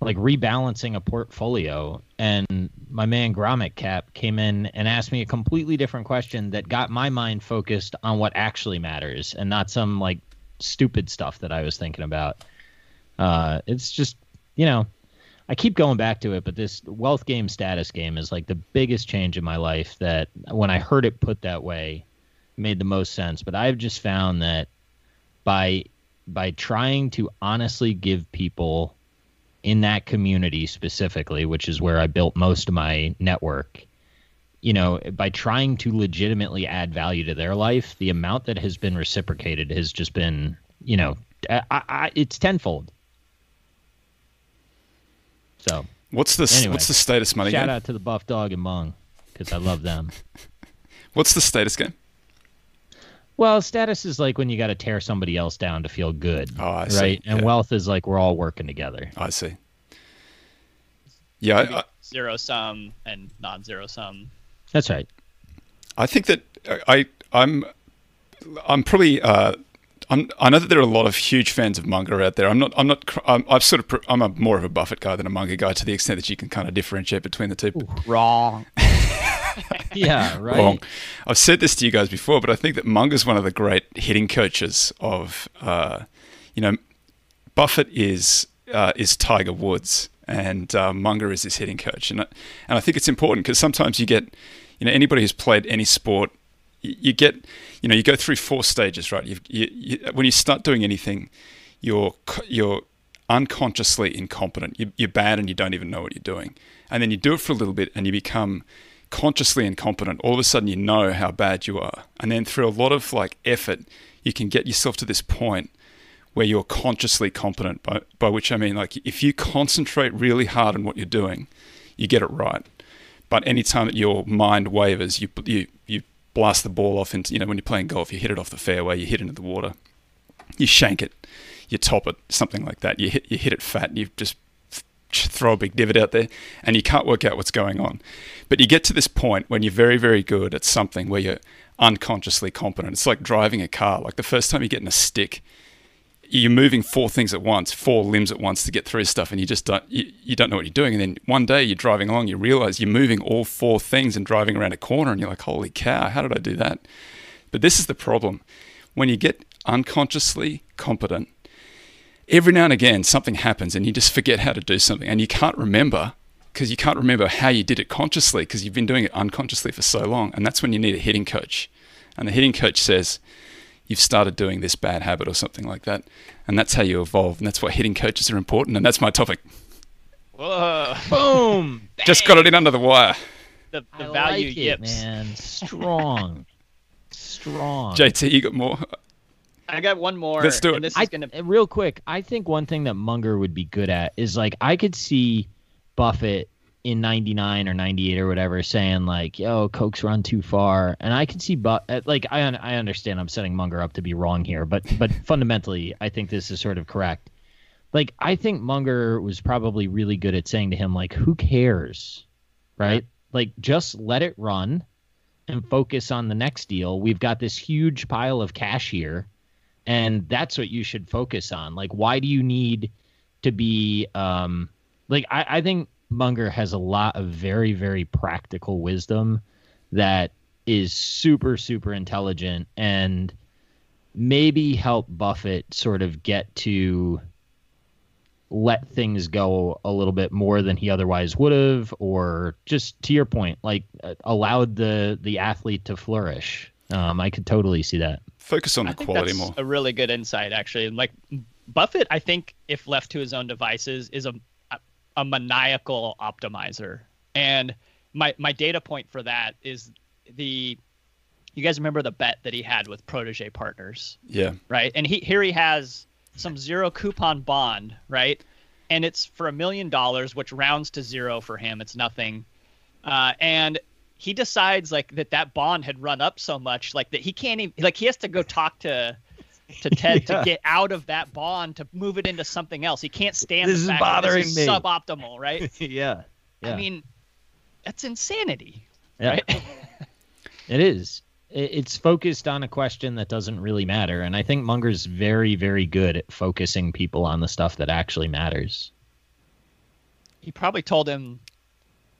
like rebalancing a portfolio, and my man Gromit Cap came in and asked me a completely different question that got my mind focused on what actually matters and not some like stupid stuff that I was thinking about. Uh, it's just, you know, I keep going back to it, but this wealth game status game is like the biggest change in my life that when I heard it put that way made the most sense. But I've just found that by by trying to honestly give people in that community specifically, which is where I built most of my network, you know, by trying to legitimately add value to their life, the amount that has been reciprocated has just been, you know, I, I, it's tenfold. So, What's the Anyway, what's the status money shout game? out to the Buff Dog and Mung because I love them. [laughs] What's the status game? Well, status is like when you got to tear somebody else down to feel good, Oh, I see. right? And Yeah. wealth is like we're all working together. I see. Yeah, I, I, zero sum and non-zero sum. That's right. I think that I I'm I'm probably uh, I'm, I know that there are a lot of huge fans of Munger out there. I'm not I'm not I'm, I'm sort of I'm a more of a Buffett guy than a Munger guy to the extent that you can kind of differentiate between the two. Wrong. [laughs] [laughs] Yeah, right. I've said this to you guys before, but I think that Munger's one of the great hitting coaches of uh, you know Buffett is uh, is Tiger Woods and uh, Munger is his hitting coach, and I, and I think it's important because sometimes you get you know anybody who's played any sport, you, you get you know you go through four stages, right? You, you, when you start doing anything, you're you're unconsciously incompetent. You, you're bad and you don't even know what you're doing, and then you do it for a little bit and you become consciously incompetent. All of a sudden, you know how bad you are, and then through a lot of like effort, you can get yourself to this point where you're consciously competent, by, by which I mean, like, if you concentrate really hard on what you're doing, you get it right. But anytime that your mind wavers, you, you, you blast the ball off into, you know, when you're playing golf, you hit it off the fairway, you hit into the water, you shank it, you top it, something like that. You hit, you hit it fat, and you just throw a big divot out there, and you can't work out what's going on. But you get to this point when you're very, very good at something where you're unconsciously competent. It's like driving a car. Like the first time you get in a stick, you're moving four things at once, four limbs at once to get through stuff, and you just don't you, you don't know what you're doing. And then one day you're driving along, you realize you're moving all four things and driving around a corner, and you're like, "Holy cow! How did I do that?" But this is the problem: when you get unconsciously competent, every now and again something happens, and you just forget how to do something, and you can't remember because you can't remember how you did it consciously because you've been doing it unconsciously for so long, and that's when you need a hitting coach. And the hitting coach says, you've started doing this bad habit or something like that. And that's how you evolve. And that's why hitting coaches are important. And that's my topic. Whoa. Boom. [laughs] Just got it in under the wire. The, the I value like it, yips. man. Strong. [laughs] Strong. JT, you got more? I got one more. Let's do it. And this I, is gonna. uh, real quick, I think one thing that Munger would be good at is like I could see Buffett in 99 or 98 or whatever saying like, "Yo, Coke's run too far." And I can see but like I un- I understand I'm setting Munger up to be wrong here, but but [laughs] fundamentally, I think this is sort of correct. Like I think Munger was probably really good at saying to him like, "Who cares?" Right? Like just let it run and focus on the next deal. We've got this huge pile of cash here and that's what you should focus on. Like why do you need to be um like i, I think munger has a lot of very very practical wisdom that is super super intelligent and maybe help buffett sort of get to let things go a little bit more than he otherwise would have or just to your point like uh, allowed the the athlete to flourish um i could totally see that Focus on the I think quality that's more. a really good insight, actually. Like Buffett, I think, if left to his own devices, is a a maniacal optimizer. And my my data point for that is the you guys remember the bet that he had with Protege Partners, Yeah. right? And he here he has some zero coupon bond, right? And it's for a million dollars, which rounds to zero for him. It's nothing. Uh, and he decides like that that bond had run up so much, like that he can't even like he has to go talk to to [laughs] Ted Yeah. to get out of that bond to move it into something else. He can't stand This the is fact that bothering this is me. suboptimal, right? yeah. [laughs] yeah. I mean, that's insanity, Yeah. right? [laughs] It is. It's focused on a question that doesn't really matter, and I think Munger's very, very good at focusing people on the stuff that actually matters. he probably told him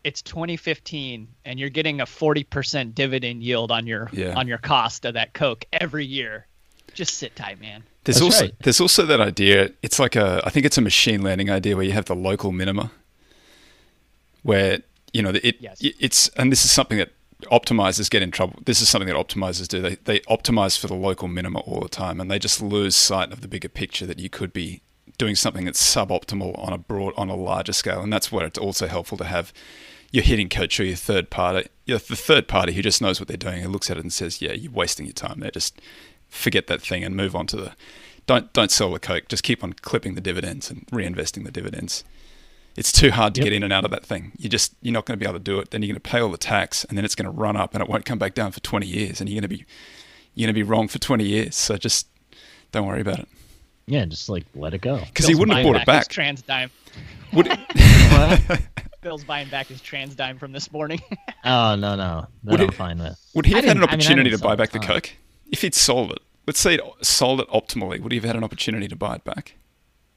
it's 2015 and you're getting a 40% dividend yield on your Yeah. on your cost of that coke every year just sit tight man There's That's also right. there's also that idea. It's like a I think it's a machine learning idea where you have the local minima, where you know it Yes. it's and this is something that optimizers get in trouble. This is something that optimizers do. They they optimize for the local minima all the time, and they just lose sight of the bigger picture that you could be doing something that's suboptimal on a broad on a larger scale, and that's where it's also helpful to have your hitting coach or your third party, your, the third party who just knows what they're doing, who looks at it and says, "Yeah, you're wasting your time there. Just forget that thing and move on to the don't don't sell the coke. Just keep on clipping the dividends and reinvesting the dividends. It's too hard to Yep. get in and out of that thing. You just you're not going to be able to do it. Then you're going to pay all the tax, and then it's going to run up, and it won't come back down for 20 years, and you're going to be you're going to be wrong for 20 years. So just don't worry about it. Yeah, just like let it go. Because he wouldn't have buying bought it his back. trans dime Would [laughs] [laughs] it, bill's buying back his TransDigm from this morning [laughs] Oh no, no, that Would I'm it- fine with. would he I have had an didn't- I mean, opportunity to buy back the a coke if he'd sold it? Let's say it sold it optimally. Would he have had an opportunity to buy it back?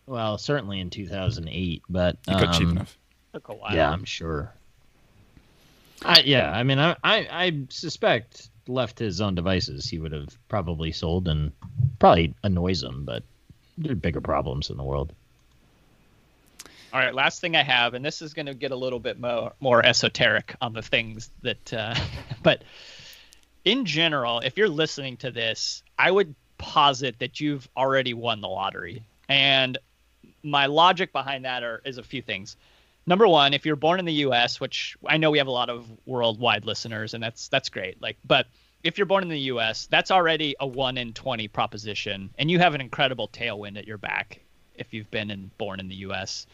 Well, certainly in 2008, but He got cheap um, enough. took a while Yeah, I'm sure. I, yeah, I mean, I, I, I suspect left his own devices, he would have probably sold and probably annoys him, but there are bigger problems in the world. All right last thing i have and this is going to get a little bit more more esoteric on the things that uh, [laughs] but in general if you're listening to this i would posit that you've already won the lottery. And my logic behind that are is a few things. Number one if you're born in the us which i know we have a lot of worldwide listeners and that's that's great like but if you're born in the us that's already a 1 in 20 proposition and you have an incredible tailwind at your back if you've been and born in the us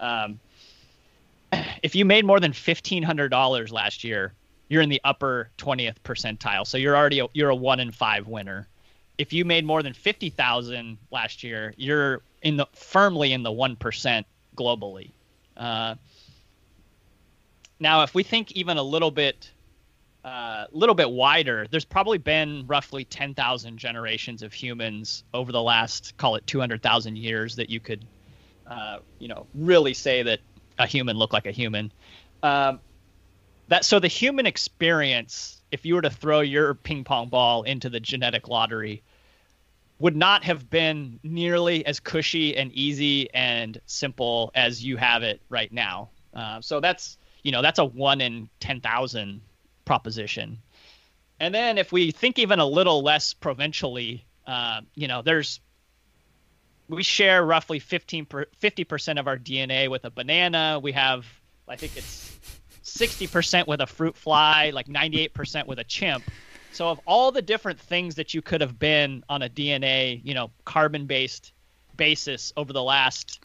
um, if you made more than $1500 last year you're in the upper 20th percentile so you're already a, you're a 1 in 5 winner if you made more than 50,000 last year, you're in the firmly in the 1% globally. Uh, now, if we think even a little bit, uh, little bit wider, there's probably been roughly 10,000 generations of humans over the last, call it 200,000 years, that you could, uh, you know, really say that a human looked like a human. Um, that so the human experience, if you were to throw your ping pong ball into the genetic lottery, would not have been nearly as cushy and easy and simple as you have it right now. Uh, so that's you know that's a one in ten thousand proposition. And then if we think even a little less provincially, uh, you know, there's we share roughly 15 per, 50% of our DNA with a banana. We have I think it's 60% with a fruit fly, like 98% with a chimp. So of all the different things that you could have been on a DNA, you know, carbon-based basis over the last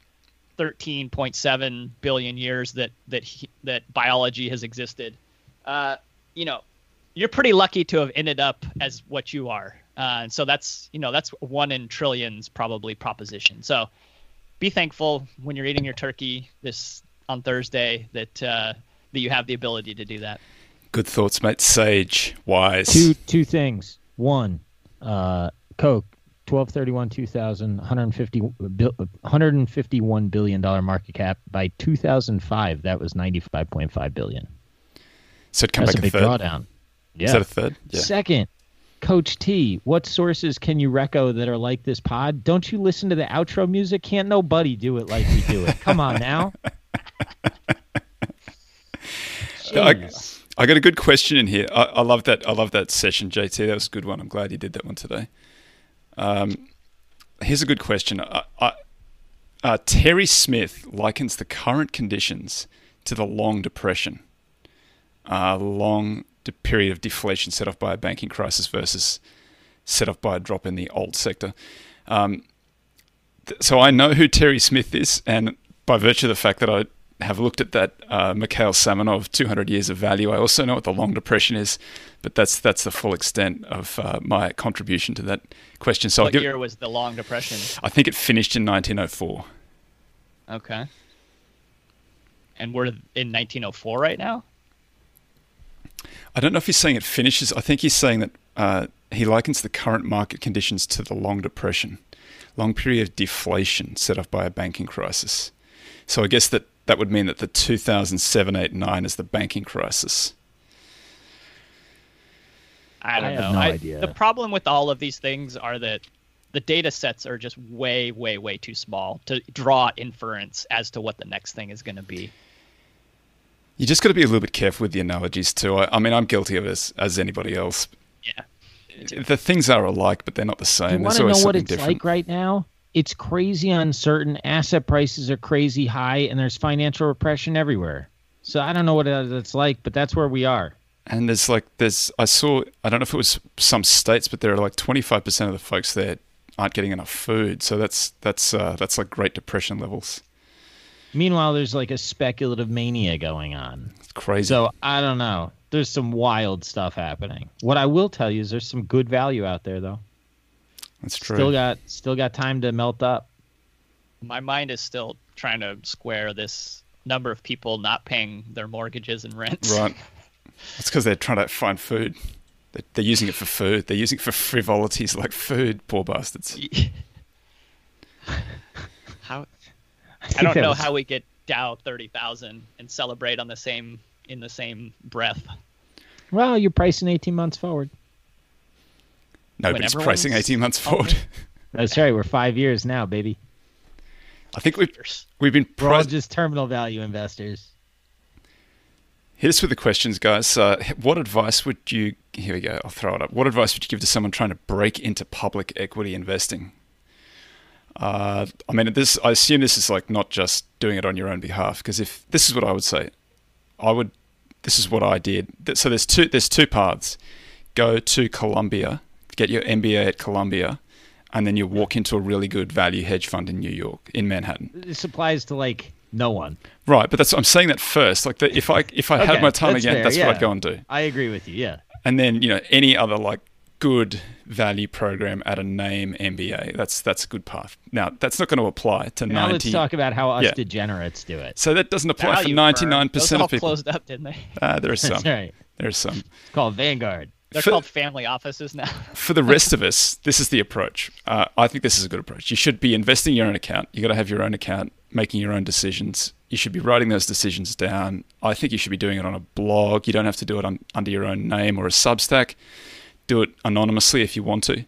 13.7 billion years that that he, that biology has existed, uh, you know, you're pretty lucky to have ended up as what you are. Uh, and so that's you know that's one in trillions probably proposition. So be thankful when you're eating your turkey this on Thursday that uh, that you have the ability to do that. Good thoughts, mate. Sage, wise. Two two things. One, uh, Coke, 1231 2000 150, 151 billion dollar market cap. By two thousand five, that was ninety five point five billion. so it come That's a back a big third. drawdown. Yeah. Is that a third? Yeah. Second, Coach T, what sources can you reco that are like this pod? Don't you listen to the outro music? Can't nobody do it like we do it. Come on now. [laughs] I, I got a good question in here. I, I love that. I love that session, JT. That was a good one. I'm glad you did that one today. Um, here's a good question. Uh, Terry Smith likens the current conditions to the long depression, uh, long period of deflation set off by a banking crisis versus set off by a drop in the old sector. Um, th- so I know who Terry Smith is, and by virtue of the fact that I have looked at that uh, Mikhail Samonov 200 years of value, I also know what the long depression is, but that's that's the full extent of uh, my contribution to that question. So what give, year was the long depression? I think it finished in 1904. Okay. And we're in 1904 right now. I don't know if he's saying it finishes. I think he's saying that uh, he likens the current market conditions to the long depression, long period of deflation set off by a banking crisis. So I guess that that would mean that the 2007, 8, 9 is the banking crisis. I don't I have know. no I- idea. The problem with all of these things are that the data sets are just way, way, way too small to draw inference as to what the next thing is going to be. You just got to be a little bit careful with the analogies too. I, I mean, I'm guilty of this as anybody else. Yeah. The things are alike, but they're not the same. you want to know what it's different. like right now? It's crazy uncertain. Asset prices are crazy high, and there's financial repression everywhere. So I don't know what it- it's like, but that's where we are. And there's like there's I saw I don't know if it was some states, but there are like 25 percent of the folks there aren't getting enough food. So that's that's uh, that's like Great Depression levels. Meanwhile, there's like a speculative mania going on. It's crazy. So I don't know. There's some wild stuff happening. What I will tell you is there's some good value out there, though. that's true. Still got still got time to melt up. My mind is still trying to square this number of people not paying their mortgages and rents. right. [laughs] That's because they're trying to find food. They're, they're using it for food. They're using it for frivolities like food. Poor bastards. [laughs] how [laughs] I think don't know was- how we get Dow 30,000 and celebrate on the same in the same breath. Well, you're pricing 18 months forward. Nobody's everyone's- pricing 18 months forward. [laughs] That's right. We're five years now, baby. I think we've we've been We're all price- just terminal value investors. Hit us with the questions, guys. Uh, what advice would you? Here we go. I'll throw it up. What advice would you give to someone trying to break into public equity investing? Uh, I mean, this. I assume this is like not just doing it on your own behalf. Because if this is what I would say, I would. This is what I did. So there's two. There's two paths. Go to Columbia, get your MBA at Columbia, and then you walk into a really good value hedge fund in New York, in Manhattan. This applies to like no one. Right, but that's I'm saying that first. Like, the, if I if I had my time that's again, fair, that's what. I'd go and do. I agree with you. Yeah. and then you know any other like good value program at a name MBA. That's that's a good path. Now that's not going to apply to Now let's talk about how us Yeah. degenerates do it. So that doesn't apply for 99 percent of people. closed up, didn't they? Ah, there are some. That's right. There are some. It's called Vanguard. They're For- called family offices now. For the rest of us, this is the approach. Uh, I think this is a good approach. You should be investing your own account. You got to have your own account, making your own decisions. You should be writing those decisions down. I think you should be doing it on a blog. You don't have to do it on, under your own name or a Substack. Do it anonymously if you want to.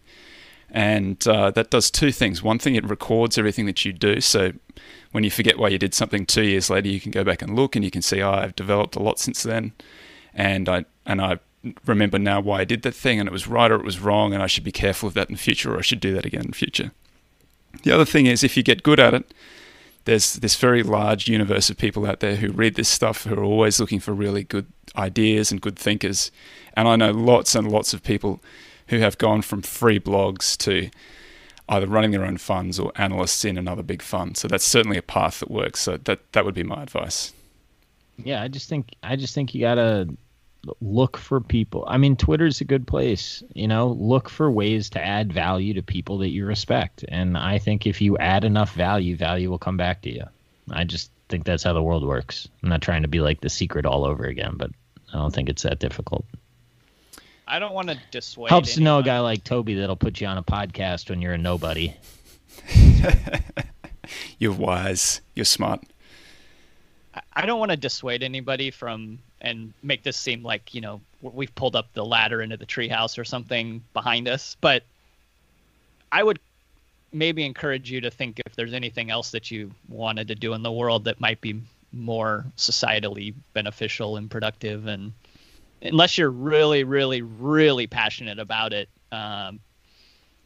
And uh, that does two things. One thing, it records everything that you do. So when you forget why you did something two years later, you can go back and look and you can see, oh, I've developed a lot since then. And I, and I remember now why I did that thing and it was right or it was wrong and I should be careful of that in the future or I should do that again in the future. The other thing is if you get good at it, there's this very large universe of people out there who read this stuff who are always looking for really good ideas and good thinkers. And I know lots and lots of people who have gone from free blogs to either running their own funds or analysts in another big fund. So that's certainly a path that works. So that that would be my advice. Yeah, I just think I just think you gotta look for people. I mean, Twitter's a good place. You know, look for ways to add value to people that you respect. And I think if you add enough value, value will come back to you. I just think that's how the world works. I'm not trying to be like the secret all over again, but I don't think it's that difficult. I don't want to dissuade. Helps to know a guy like Toby that'll put you on a podcast when you're a nobody. [laughs] You're wise. You're smart. I- I don't want to dissuade anybody from and make this seem like you know we've pulled up the ladder into the treehouse or something behind us, but I would maybe encourage you to think if there's anything else that you wanted to do in the world that might be more societally beneficial and productive and unless you're really really really passionate about it um,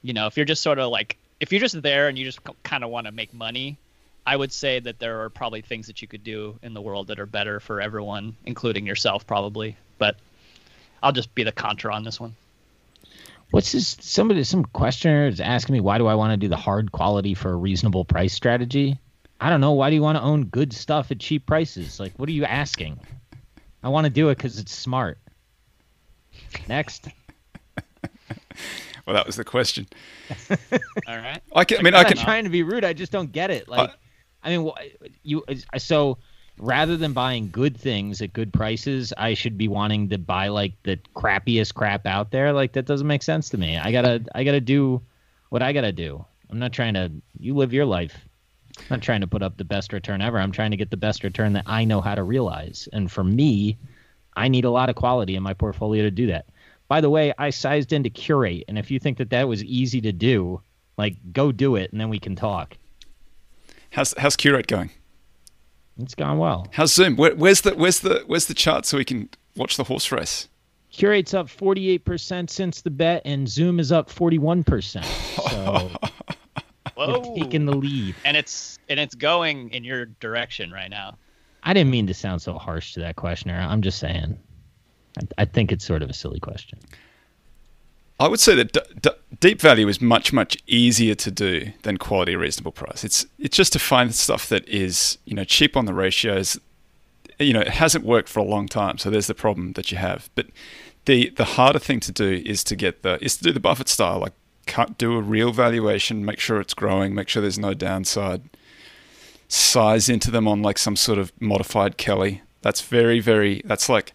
you know if you're just sort of like if you're just there and you just kind of want to make money, I would say that there are probably things that you could do in the world that are better for everyone, including yourself, probably. But I'll just be the contra on this one. What's this? Somebody, some questioner is asking me, why do I want to do the hard quality for a reasonable price strategy? I don't know. Why do you want to own good stuff at cheap prices? Like, what are you asking? I want to do it because it's smart. Next. Well, that was the question. [laughs] All right. I can. I mean, I'm I not can. trying to be rude. I just don't get it. Like, uh, I mean, you so rather than buying good things at good prices, I should be wanting to buy like the crappiest crap out there. Like that doesn't make sense to me. I gotta, I gotta do what I gotta do. I'm not trying to. You live your life. I'm not trying to put up the best return ever. I'm trying to get the best return that I know how to realize. And for me, I need a lot of quality in my portfolio to do that. By the way, I sized into Qurate, and if you think that that was easy to do, like go do it, and then we can talk. How's how's Qurate going? It's gone well. How's Zoom? Where, where's the where's the where's the chart so we can watch the horse race? Qurate's up 48% since the bet, and Zoom is up 41%. So [laughs] Whoa. we're taking the lead. and it's and it's going in your direction right now. I didn't mean to sound so harsh to that questioner. I'm just saying. I, I think it's sort of a silly question. I would say that d- d- deep value is much much easier to do than quality reasonable price. It's it's just to find stuff that is you know cheap on the ratios. You know it hasn't worked for a long time, so there's the problem that you have. But the the harder thing to do is to get the is to do the Buffett style, like cut, do a real valuation, make sure it's growing, make sure there's no downside. Size into them on like some sort of modified Kelly. That's very very. That's like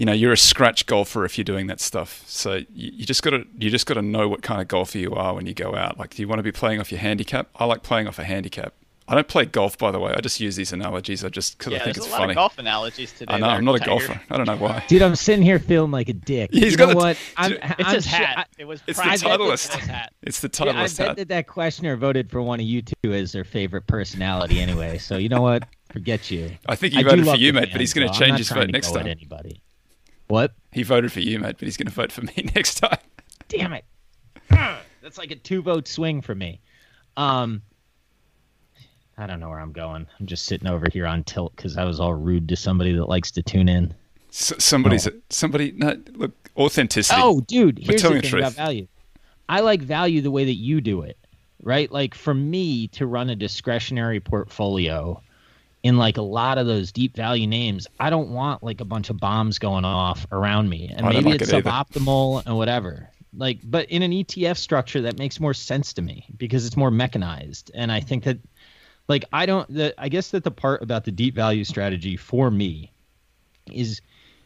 you know you're a scratch golfer if you're doing that stuff so you, you just got to you just got to know what kind of golfer you are when you go out like do you want to be playing off your handicap i like playing off a handicap i don't play golf by the way i just use these analogies i just because yeah, i think there's it's a lot funny of golf analogies today. i know there, i'm not a golfer i don't know why [laughs] Dude, I'm sitting here feeling like a dick. He's you got know a- what? I'm, It's I'm his sh- hat. I- it was It's the practically Titleist. hat. it's the titleist Yeah, I bet hat that that questioner voted for one of you two as their favorite personality anyway. So you know what? Forget you. i think he I voted for you the mate but he's going to change his vote next go at time Anybody? What? he voted for you mate but he's going to vote for me [laughs] next time Damn it! [laughs] That's like a two vote swing for me. Um, I don't know where I'm going. I'm just sitting over here on tilt because I was all rude to somebody that likes to tune in. S- somebody's somebody no look authenticity Oh, dude, here's the thing about value. I like value the way that you do it, right? Like for me to run a discretionary portfolio in like a lot of those deep value names, I don't want like a bunch of bombs going off around me, and I maybe like it's it suboptimal and whatever. Like, but in an ETF structure, that makes more sense to me because it's more mechanized, and I think that, like, I don't. The I guess that the part about the deep value strategy for me is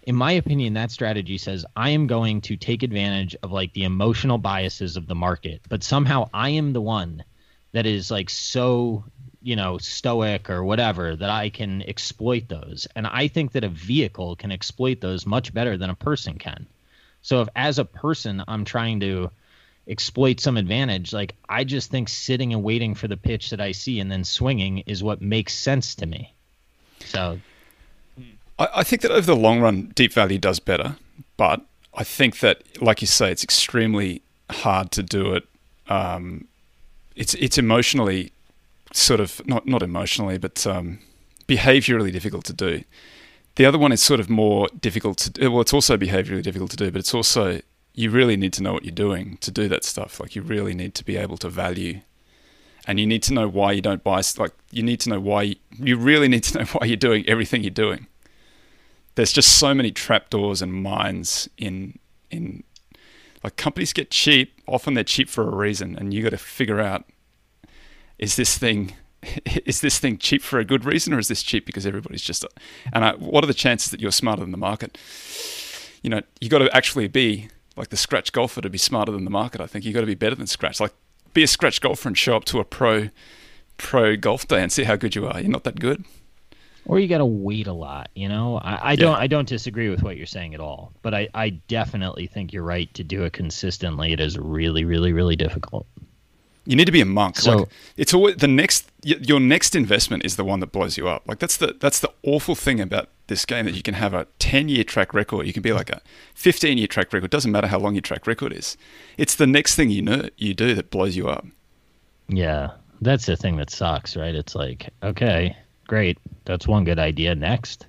in my opinion, that strategy says I am going to take advantage of like the emotional biases of the market, but somehow I am the one that is like so, you know, stoic or whatever that I can exploit those. And I think that a vehicle can exploit those much better than a person can. So if as a person I'm trying to exploit some advantage, like I just think sitting and waiting for the pitch that I see and then swinging is what makes sense to me. So I, I think that over the long run, deep value does better, but I think that, like you say, it's extremely hard to do it. Um, it's it's emotionally sort of not not emotionally, but um, behaviorally difficult to do. The other one is sort of more difficult to. Well, it's also behaviorally difficult to do, but it's also you really need to know what you're doing to do that stuff. Like you really need to be able to value, and you need to know why you don't buy. Like you need to know why you, you really need to know [laughs] why you're doing everything you're doing there's just so many trapdoors and mines in in like companies get cheap often they're cheap for a reason and you got to figure out is this thing [laughs] is this thing cheap for a good reason or is this cheap because everybody's just and I, what are the chances that you're smarter than the market you know you got to actually be like the scratch golfer to be smarter than the market i think. You've got to be better than scratch. Like be a scratch golfer and show up to a pro pro golf day and see how good you are. You're not that good. Or you got to wait a lot you know? I, I don't i don't disagree with what you're saying at all but I, I definitely think you're right to do it consistently. It is really really really difficult You need to be a monk. So- like it's always the next your next investment is the one that blows you up. Like that's the that's the awful thing about this game that you can have a 10 year track record. You can be like a 15 year track record. Doesn't matter how long your track record is. It's the next thing you know you do that blows you up. Yeah, that's the thing that sucks, right? It's like, okay, great, that's one good idea. Next,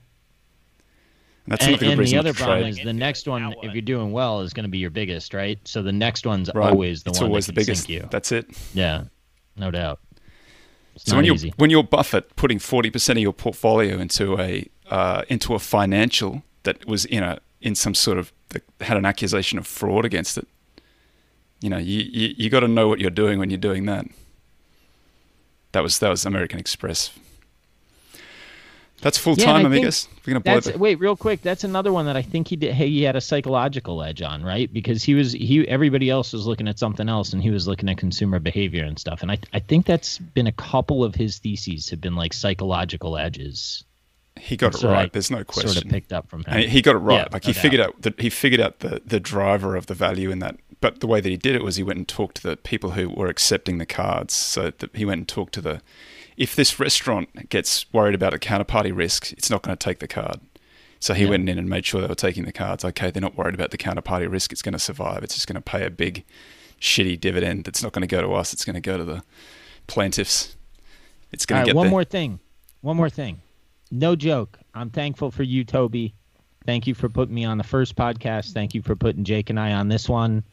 that's and, not a good and the other problem trade. is the next one, if you're doing well, is going to be your biggest, right? So the next one's Right. always the it's one always that the biggest. sink you. That's it. Yeah, no doubt. It's So not when you're when you're Buffett putting forty percent of your portfolio into a uh, into a financial that was in a in some sort of had an accusation of fraud against it, you know, you you, you got to know what you're doing when you're doing that. That was that was American Express. That's full Yeah, time, I amigos. We're gonna the wait, real quick. That's another one that I think he did. Hey, he had a psychological edge on, right? Because he was he. Everybody else was looking at something else, and he was looking at consumer behavior and stuff. And I I think that's been a couple of his theses have been like psychological edges. he got it right. I There's no question. Sort of picked up from him. And he got it right. Yeah, like no he figured out that he figured out the the driver of the value in that. But the way that he did it was he went and talked to the people who were accepting the cards. So that he went and talked to the. If this restaurant gets worried about a counterparty risk, it's not going to take the card. So he Yeah. went in and made sure they were taking the cards. Okay, they're not worried about the counterparty risk. It's going to survive. It's just going to pay a big, shitty dividend. That's not going to go to us. It's going to go to the plaintiffs. It's going right, to get one there. more thing. One more thing. No joke. I'm thankful for you, Toby. Thank you for putting me on the first podcast. Thank you for putting Jake and I on this one.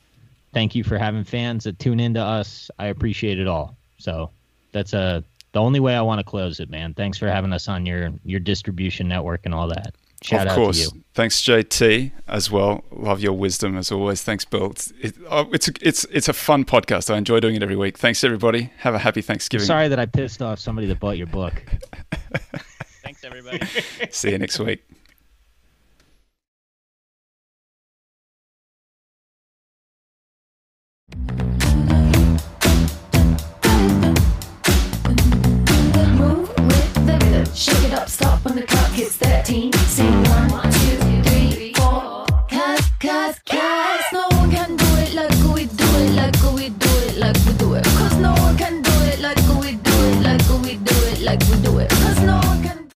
Thank you for having fans that tune into us. I appreciate it all. So that's uh, the only way I want to close it, man. Thanks for having us on your your distribution network and all that. Shout of out course. to you. Thanks, JT, as well. Love your wisdom as always. Thanks, Bill. It's it, oh, it's it's it's a fun podcast. I enjoy doing it every week. Thanks, everybody. Have a happy Thanksgiving. Sorry that I pissed off somebody that bought your book. [laughs] Thanks, everybody. See you next week. Shake it up, stop when the clock hits 13. Sing one, two, three, four. Cause, cause, cause.